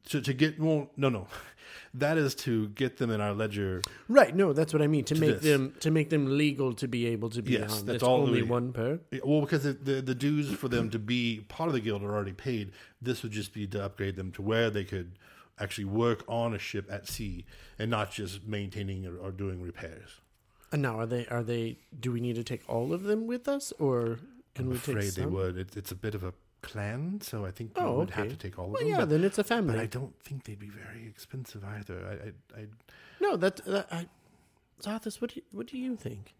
To, to get well, no, no, (laughs) that is to get them in our ledger. Right. No, that's what I mean. To, make this. them to make them legal to be able to be Yes, on. that's all Only we- one per. Well, because the, the the dues for them to be part of the guild are already paid. This would just be to upgrade them to where they could actually work on a ship at sea and not just maintaining or, or doing repairs. And now are they are they? Do we need to take all of them with us, or can I'm we afraid take they would. It, it's a bit of a clan, so I think we Oh, would have to take all of Well, them. yeah, but, then it's a family. but. I don't think they'd be very expensive either. I, I, I No, that, that I, Xarthus, what do you, what do you think?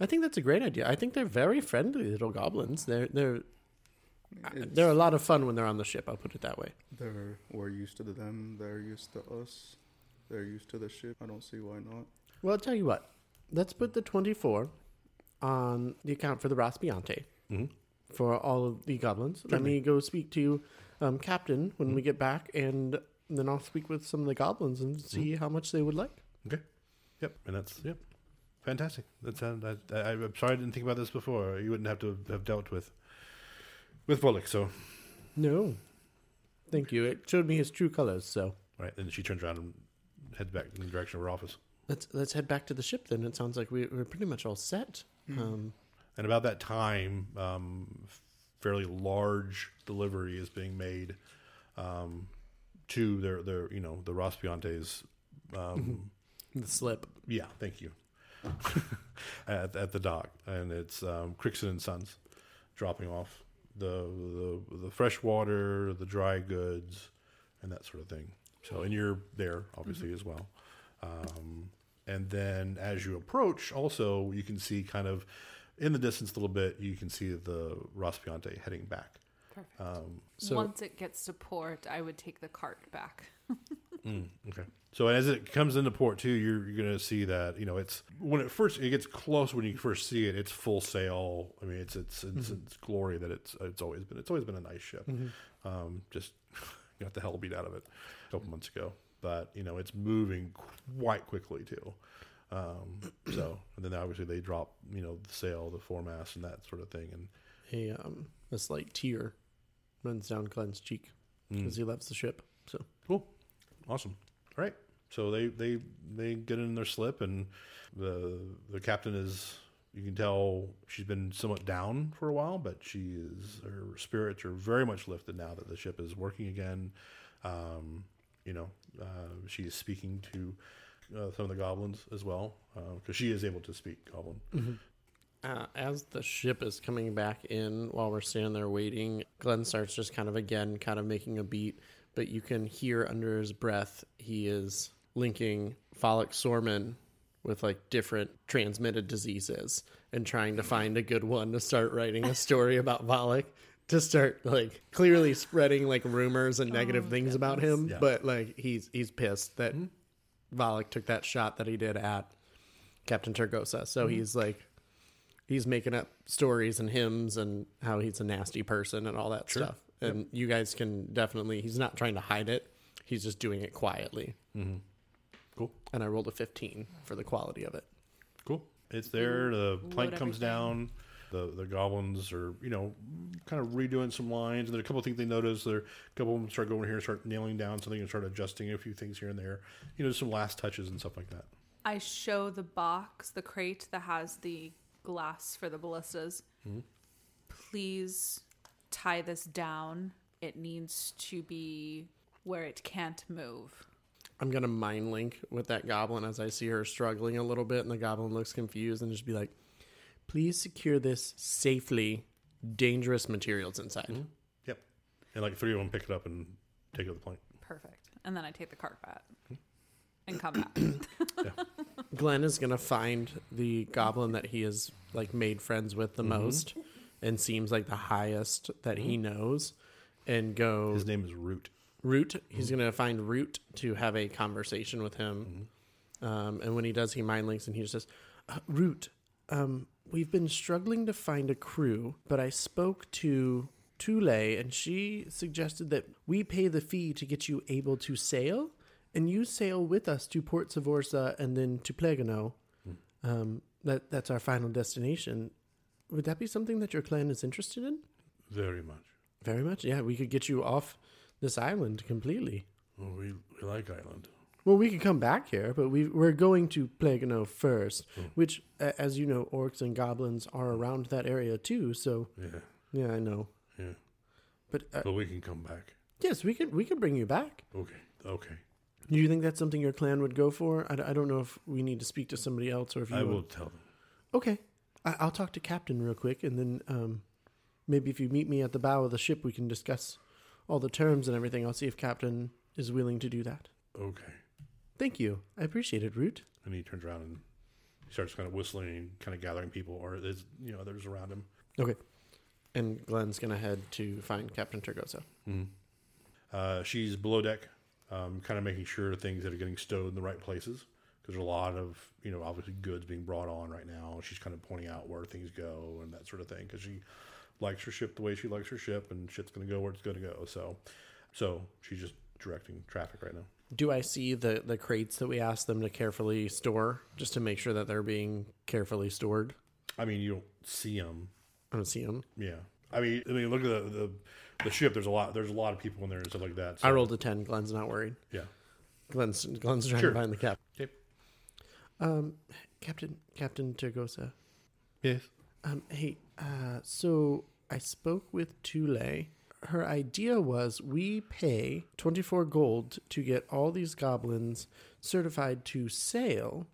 I think that's a great idea. I think they're very friendly little goblins. They're they're It's- they're a lot of fun when they're on the ship. I'll put it that way. They're we're used to them. They're used to us. They're used to the ship. I don't see why not. Well, I'll tell you what. Let's put the twenty four on the account for the Raspiante Mhm. For all of the goblins. Let me go speak to um, Captain when we get back, and then I'll speak with some of the goblins and see how much they would like. Okay. Yep. And that's yep. Fantastic. That's uh, I, I, I'm sorry I didn't think about this before. You wouldn't have to have dealt with with Volek. So No, thank you. It showed me his true colors, so. right. And she turns around and heads back in the direction of her office. Let's let's head back to the ship then. It sounds like we, we're pretty much all set. Um, And about that time, um, fairly large delivery is being made um, to their their you know the Raspiante's. Um, the slip. Yeah, thank you. (laughs) at, at the dock, and it's um, Crixon and Sons dropping off the, the the fresh water, the dry goods, and that sort of thing. So, and you're there obviously as well. Um, and then as you approach, also you can see kind of in the distance a little bit, you can see the Raspiante heading back. Perfect. Um, So- Once it gets to port, I would take the cart back. (laughs) Mm, okay. So as it comes into port too, you're, you're going to see that you know it's when it first it gets close when you first see it, it's full sail. I mean, it's it's it's, it's glory that it's it's always been it's always been a nice ship. Um, just (laughs) got the hell beat out of it a couple months ago, but you know it's moving quite quickly too. Um, (clears throat) so and then obviously they drop you know the sail, the foremast, and that sort of thing, and A um a slight tear runs down Gllen's cheek because he loves the ship. So Cool. Awesome. All right. So they they they get in their slip and the the captain is you can tell she's been somewhat down for a while, but she is her spirits are very much lifted now that the ship is working again. Um, you know, uh, she is speaking to uh, some of the goblins as well because she is able to speak goblin. uh, as the ship is coming back in, while we're standing there waiting, Gllen starts just kind of again, kind of making a beat, but you can hear under his breath he is linking Volok Sorman with like different transmitted diseases and trying to find a good one to start writing a story (laughs) about Volek to start like clearly spreading like rumors and negative things about him Yeah. but like he's he's pissed that Volek took that shot that he did at Captain Turgosa so he's like he's making up stories and hymns and how he's a nasty person and all that stuff and you guys can definitely he's not trying to hide it he's just doing it quietly Mm-hmm. Cool. and I rolled a 15 for the quality of it. Cool. It's there. The plank comes everything. down. The the goblins are you know kind of redoing some lines. And there are a couple of things they notice. There a couple of them start going here and start nailing down something and start adjusting a few things here and there. You know, some last touches and stuff like that. I show the box, the crate that has the glass for the ballistas. Hmm? Please tie this down. It needs to be where it can't move. I'm gonna mind link with that goblin as I see her struggling a little bit, and the goblin looks confused and just be like, "Please secure this safely. Dangerous materials inside." Yep. And like three of them pick it up and take it to the plank. Perfect. And then I take the cart back and come back. (coughs) Gllen is gonna find the goblin that he has like made friends with the most, and seems like the highest that he knows, and go His name is Root. Root. He's gonna find Root to have a conversation with him. Um, and when he does, he mind links and he just says, uh, "Root, um, we've been struggling to find a crew, but I spoke to Tule, and she suggested that we pay the fee to get you able to sail, and you sail with us to Port Savorsa and then to Plegano. Um, that that's our final destination. would that be something that your clan is interested in? Very much. Very much. Yeah, we could get you off this island completely. Well, we, we like Island. Well, we could come back here, but we we're going to Plagano first, which, as you know, orcs and goblins are around that area too. So Yeah, yeah, I know. yeah. But uh, But we can come back. yes, we could we could bring you back. Okay, okay. Do you think that's something your clan would go for? I don't know if we need to speak to somebody else or if you. I will tell them. Okay, I, I'll talk to Captain real quick, and then um, maybe if you meet me at the bow of the ship, we can discuss all the terms and everything. I'll see if Captain is willing to do that. Okay. Thank you. I appreciate it, Root. And he turns around and he starts kind of whistling and kind of gathering people, or there's you know others around him. Okay. And Gllen's gonna head to find Captain Turgosa. Uh, she's below deck, um, kind of making sure things that are getting stowed in the right places. Because there's a lot of, you know, obviously goods being brought on right now. She's kind of pointing out where things go and that sort of thing. Because she likes her ship the way she likes her ship, and shit's going to go where it's going to go. So, so she's just directing traffic right now. Do I see the the crates that we asked them to carefully store, just to make sure that they're being carefully stored? I mean, you don't see them. I don't see them. Yeah. I mean, I mean, look at the, the the ship. There's a lot. There's a lot of people in there and stuff like that. I rolled a ten. Gllen's not worried. Yeah. Gllen's Gllen's trying Sure. to find the cap. Okay. Um, Captain Captain Turgosa. Yes. Um, hey, uh, so I spoke with Tule. Her idea was we pay 24 gold to get all these goblins certified to sail,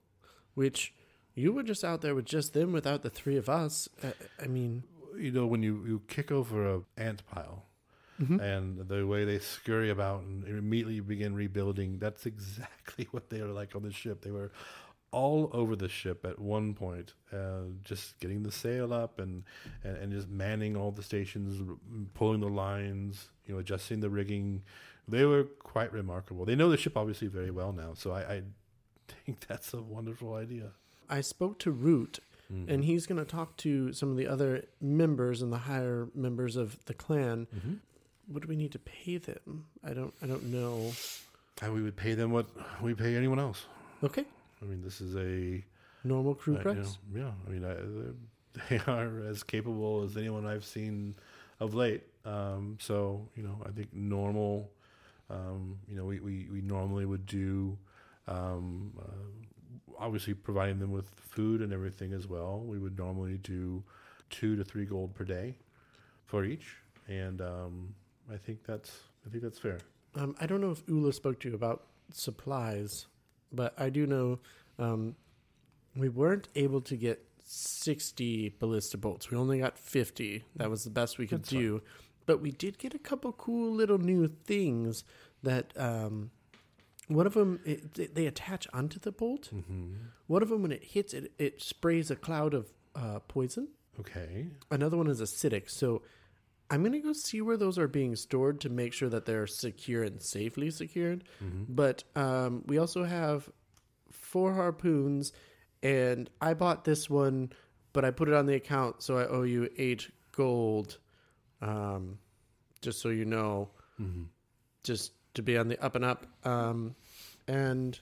which you were just out there with just them without the three of us. Uh, I mean, you know when you, you kick over a ant pile and the way they scurry about and immediately begin rebuilding that's (laughs) exactly what they are like on the ship they were all over the ship at one point uh, just getting the sail up and, and and just manning all the stations pulling the lines you know adjusting the rigging they were quite remarkable they know the ship obviously very well now so i, I think (laughs) that's a wonderful idea I spoke to Root, and he's going to talk to some of the other members and the higher members of the clan. What do we need to pay them? I don't. I don't know. and we would pay them what we pay anyone else Okay, i mean this is a normal crew Uh, you know, yeah, I mean, I, (laughs) they are as capable as anyone I've seen of late. Um, so, you know, I think normal, um, you know, we, we, we normally would do, um, uh, obviously providing them with food and everything as well. We would normally do two to three gold per day for each. And um, I think that's, I think that's fair. Um, I don't know if Ula spoke to you about supplies, but I do know um, we weren't able to get 60 ballista bolts. We only got 50. That was the best we could That's do. But we did get a couple cool little new things that um, one of them it, they- attach onto the bolt. One of them, when it hits it, it sprays a cloud of uh, poison. Okay. Another one is acidic. So I'm gonna go see where those are being stored to make sure that they're secure and safely secured. But um, we also have four harpoons, and I bought this one, but I put it on the account, so I owe you eight gold. Um, just so you know, just to be on the up and up. Um, and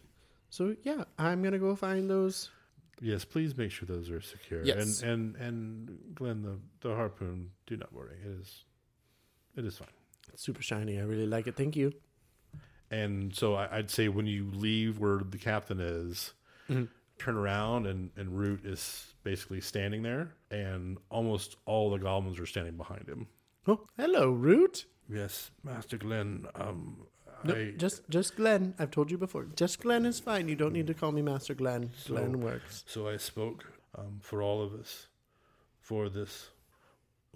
so yeah, I'm gonna go find those. Yes, please make sure those are secure. Yes. And and and Gllen, the the harpoon, do not worry. It is it is fine. It's super shiny. I really like it. Thank you. And so I, I'd say when you leave where the captain is, turn around and and Root is basically standing there, and almost all the goblins are standing behind him. Oh, hello, Root. Yes, Master Gllen. Um, No, I, just just Gllen. I've told you before. Just Gllen is fine. You don't need to call me Master Gllen. So- Gllen works. so I spoke um, for all of us for this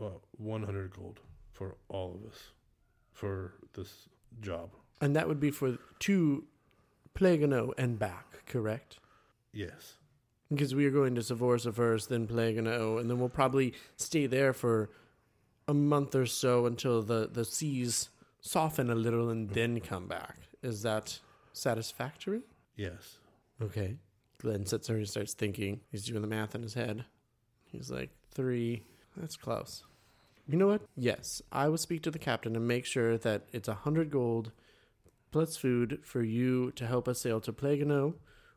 uh, 100 gold for all of us for this job. And that would be for two Plagano and back, correct? Yes. Because we are going to Savorsa first, then Plagano, and then we'll probably stay there for a month or so until the, the seas soften a little and then come back. Is that satisfactory? Yes. Okay. Gllen sits there and starts thinking. He's doing the math in his head. He's like, three. That's close. You know what? Yes, I will speak to the captain and make sure that it's a hundred gold plus food for you to help us sail to Plagano,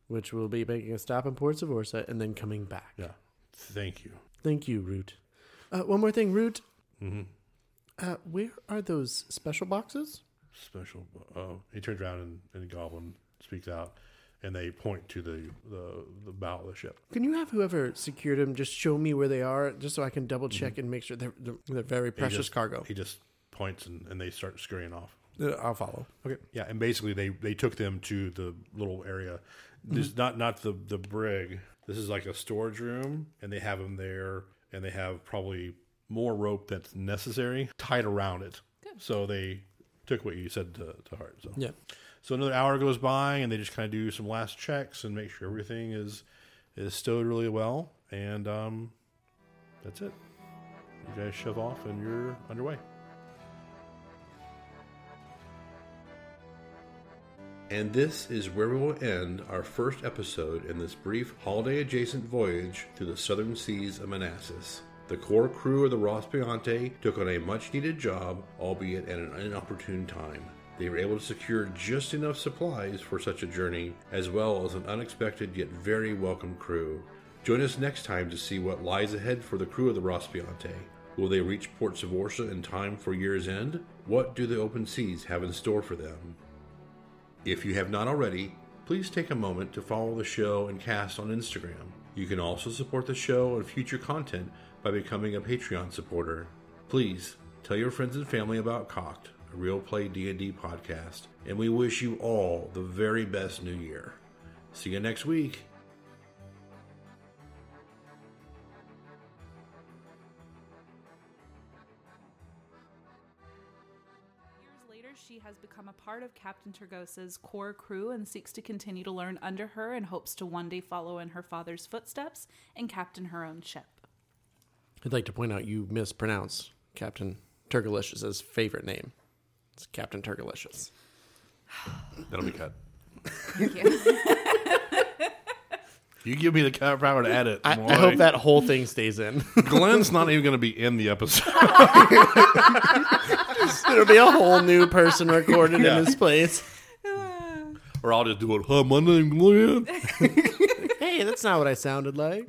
which will be making a stop in Port Savorsa and then coming back. Yeah. Thank you. Thank you, Root. Uh, one more thing, Root. Uh, where are those special boxes? Special. Oh, he turns around and, and the goblin speaks out, and they point to the, the the bow of the ship. Can you have whoever secured them just show me where they are, just so I can double check and make sure they're, they're, they're very precious just- cargo? He just points, and, and they start scurrying off. Uh, I'll follow. Okay. Yeah, and basically they they took them to the little area. This is not not the the brig. This is like a storage room, and they have them there, and they have probably more rope that's necessary tied around it. So they took what you said to, to heart. So Yeah. so another hour goes by, and they just kind of do some last checks and make sure everything is is stowed really well, and um, that's it. You guys shove off, and you're underway. And this is where we will end our first episode in this brief holiday adjacent voyage through the southern seas of Manassas. The core crew of the Raspiante took on a much needed job, albeit at an inopportune time. They were able to secure just enough supplies for such a journey, as well as an unexpected yet very welcome crew. Join us next time to see what lies ahead for the crew of the Raspiante. Will they reach Port Savorsa in time for year's end? What do the open seas have in store for them? If you have not already, please take a moment to follow the show and cast on Instagram. You can also support the show and future content by becoming a Patreon supporter. Please tell your friends and family about Cock'd, a real play D&D podcast, and we wish you all the very best new year. See you next week. Years later, she has become a part of Captain Turgosa's core crew and seeks to continue to learn under her and hopes to one day follow in her father's footsteps and captain her own ship. I'd like to point out you mispronounced Captain Turgalicious' favorite name. It's Captain Turgalicious. That'll be cut. Thank you. (laughs) You give me the power to edit. I. I hope that whole thing stays in. (laughs) Gllen's not even going to be in the episode. (laughs) There'll be a whole new person recorded Yeah. in his place. or I'll just do it. Hi, my name's Gllen. Hey, that's not what I sounded like.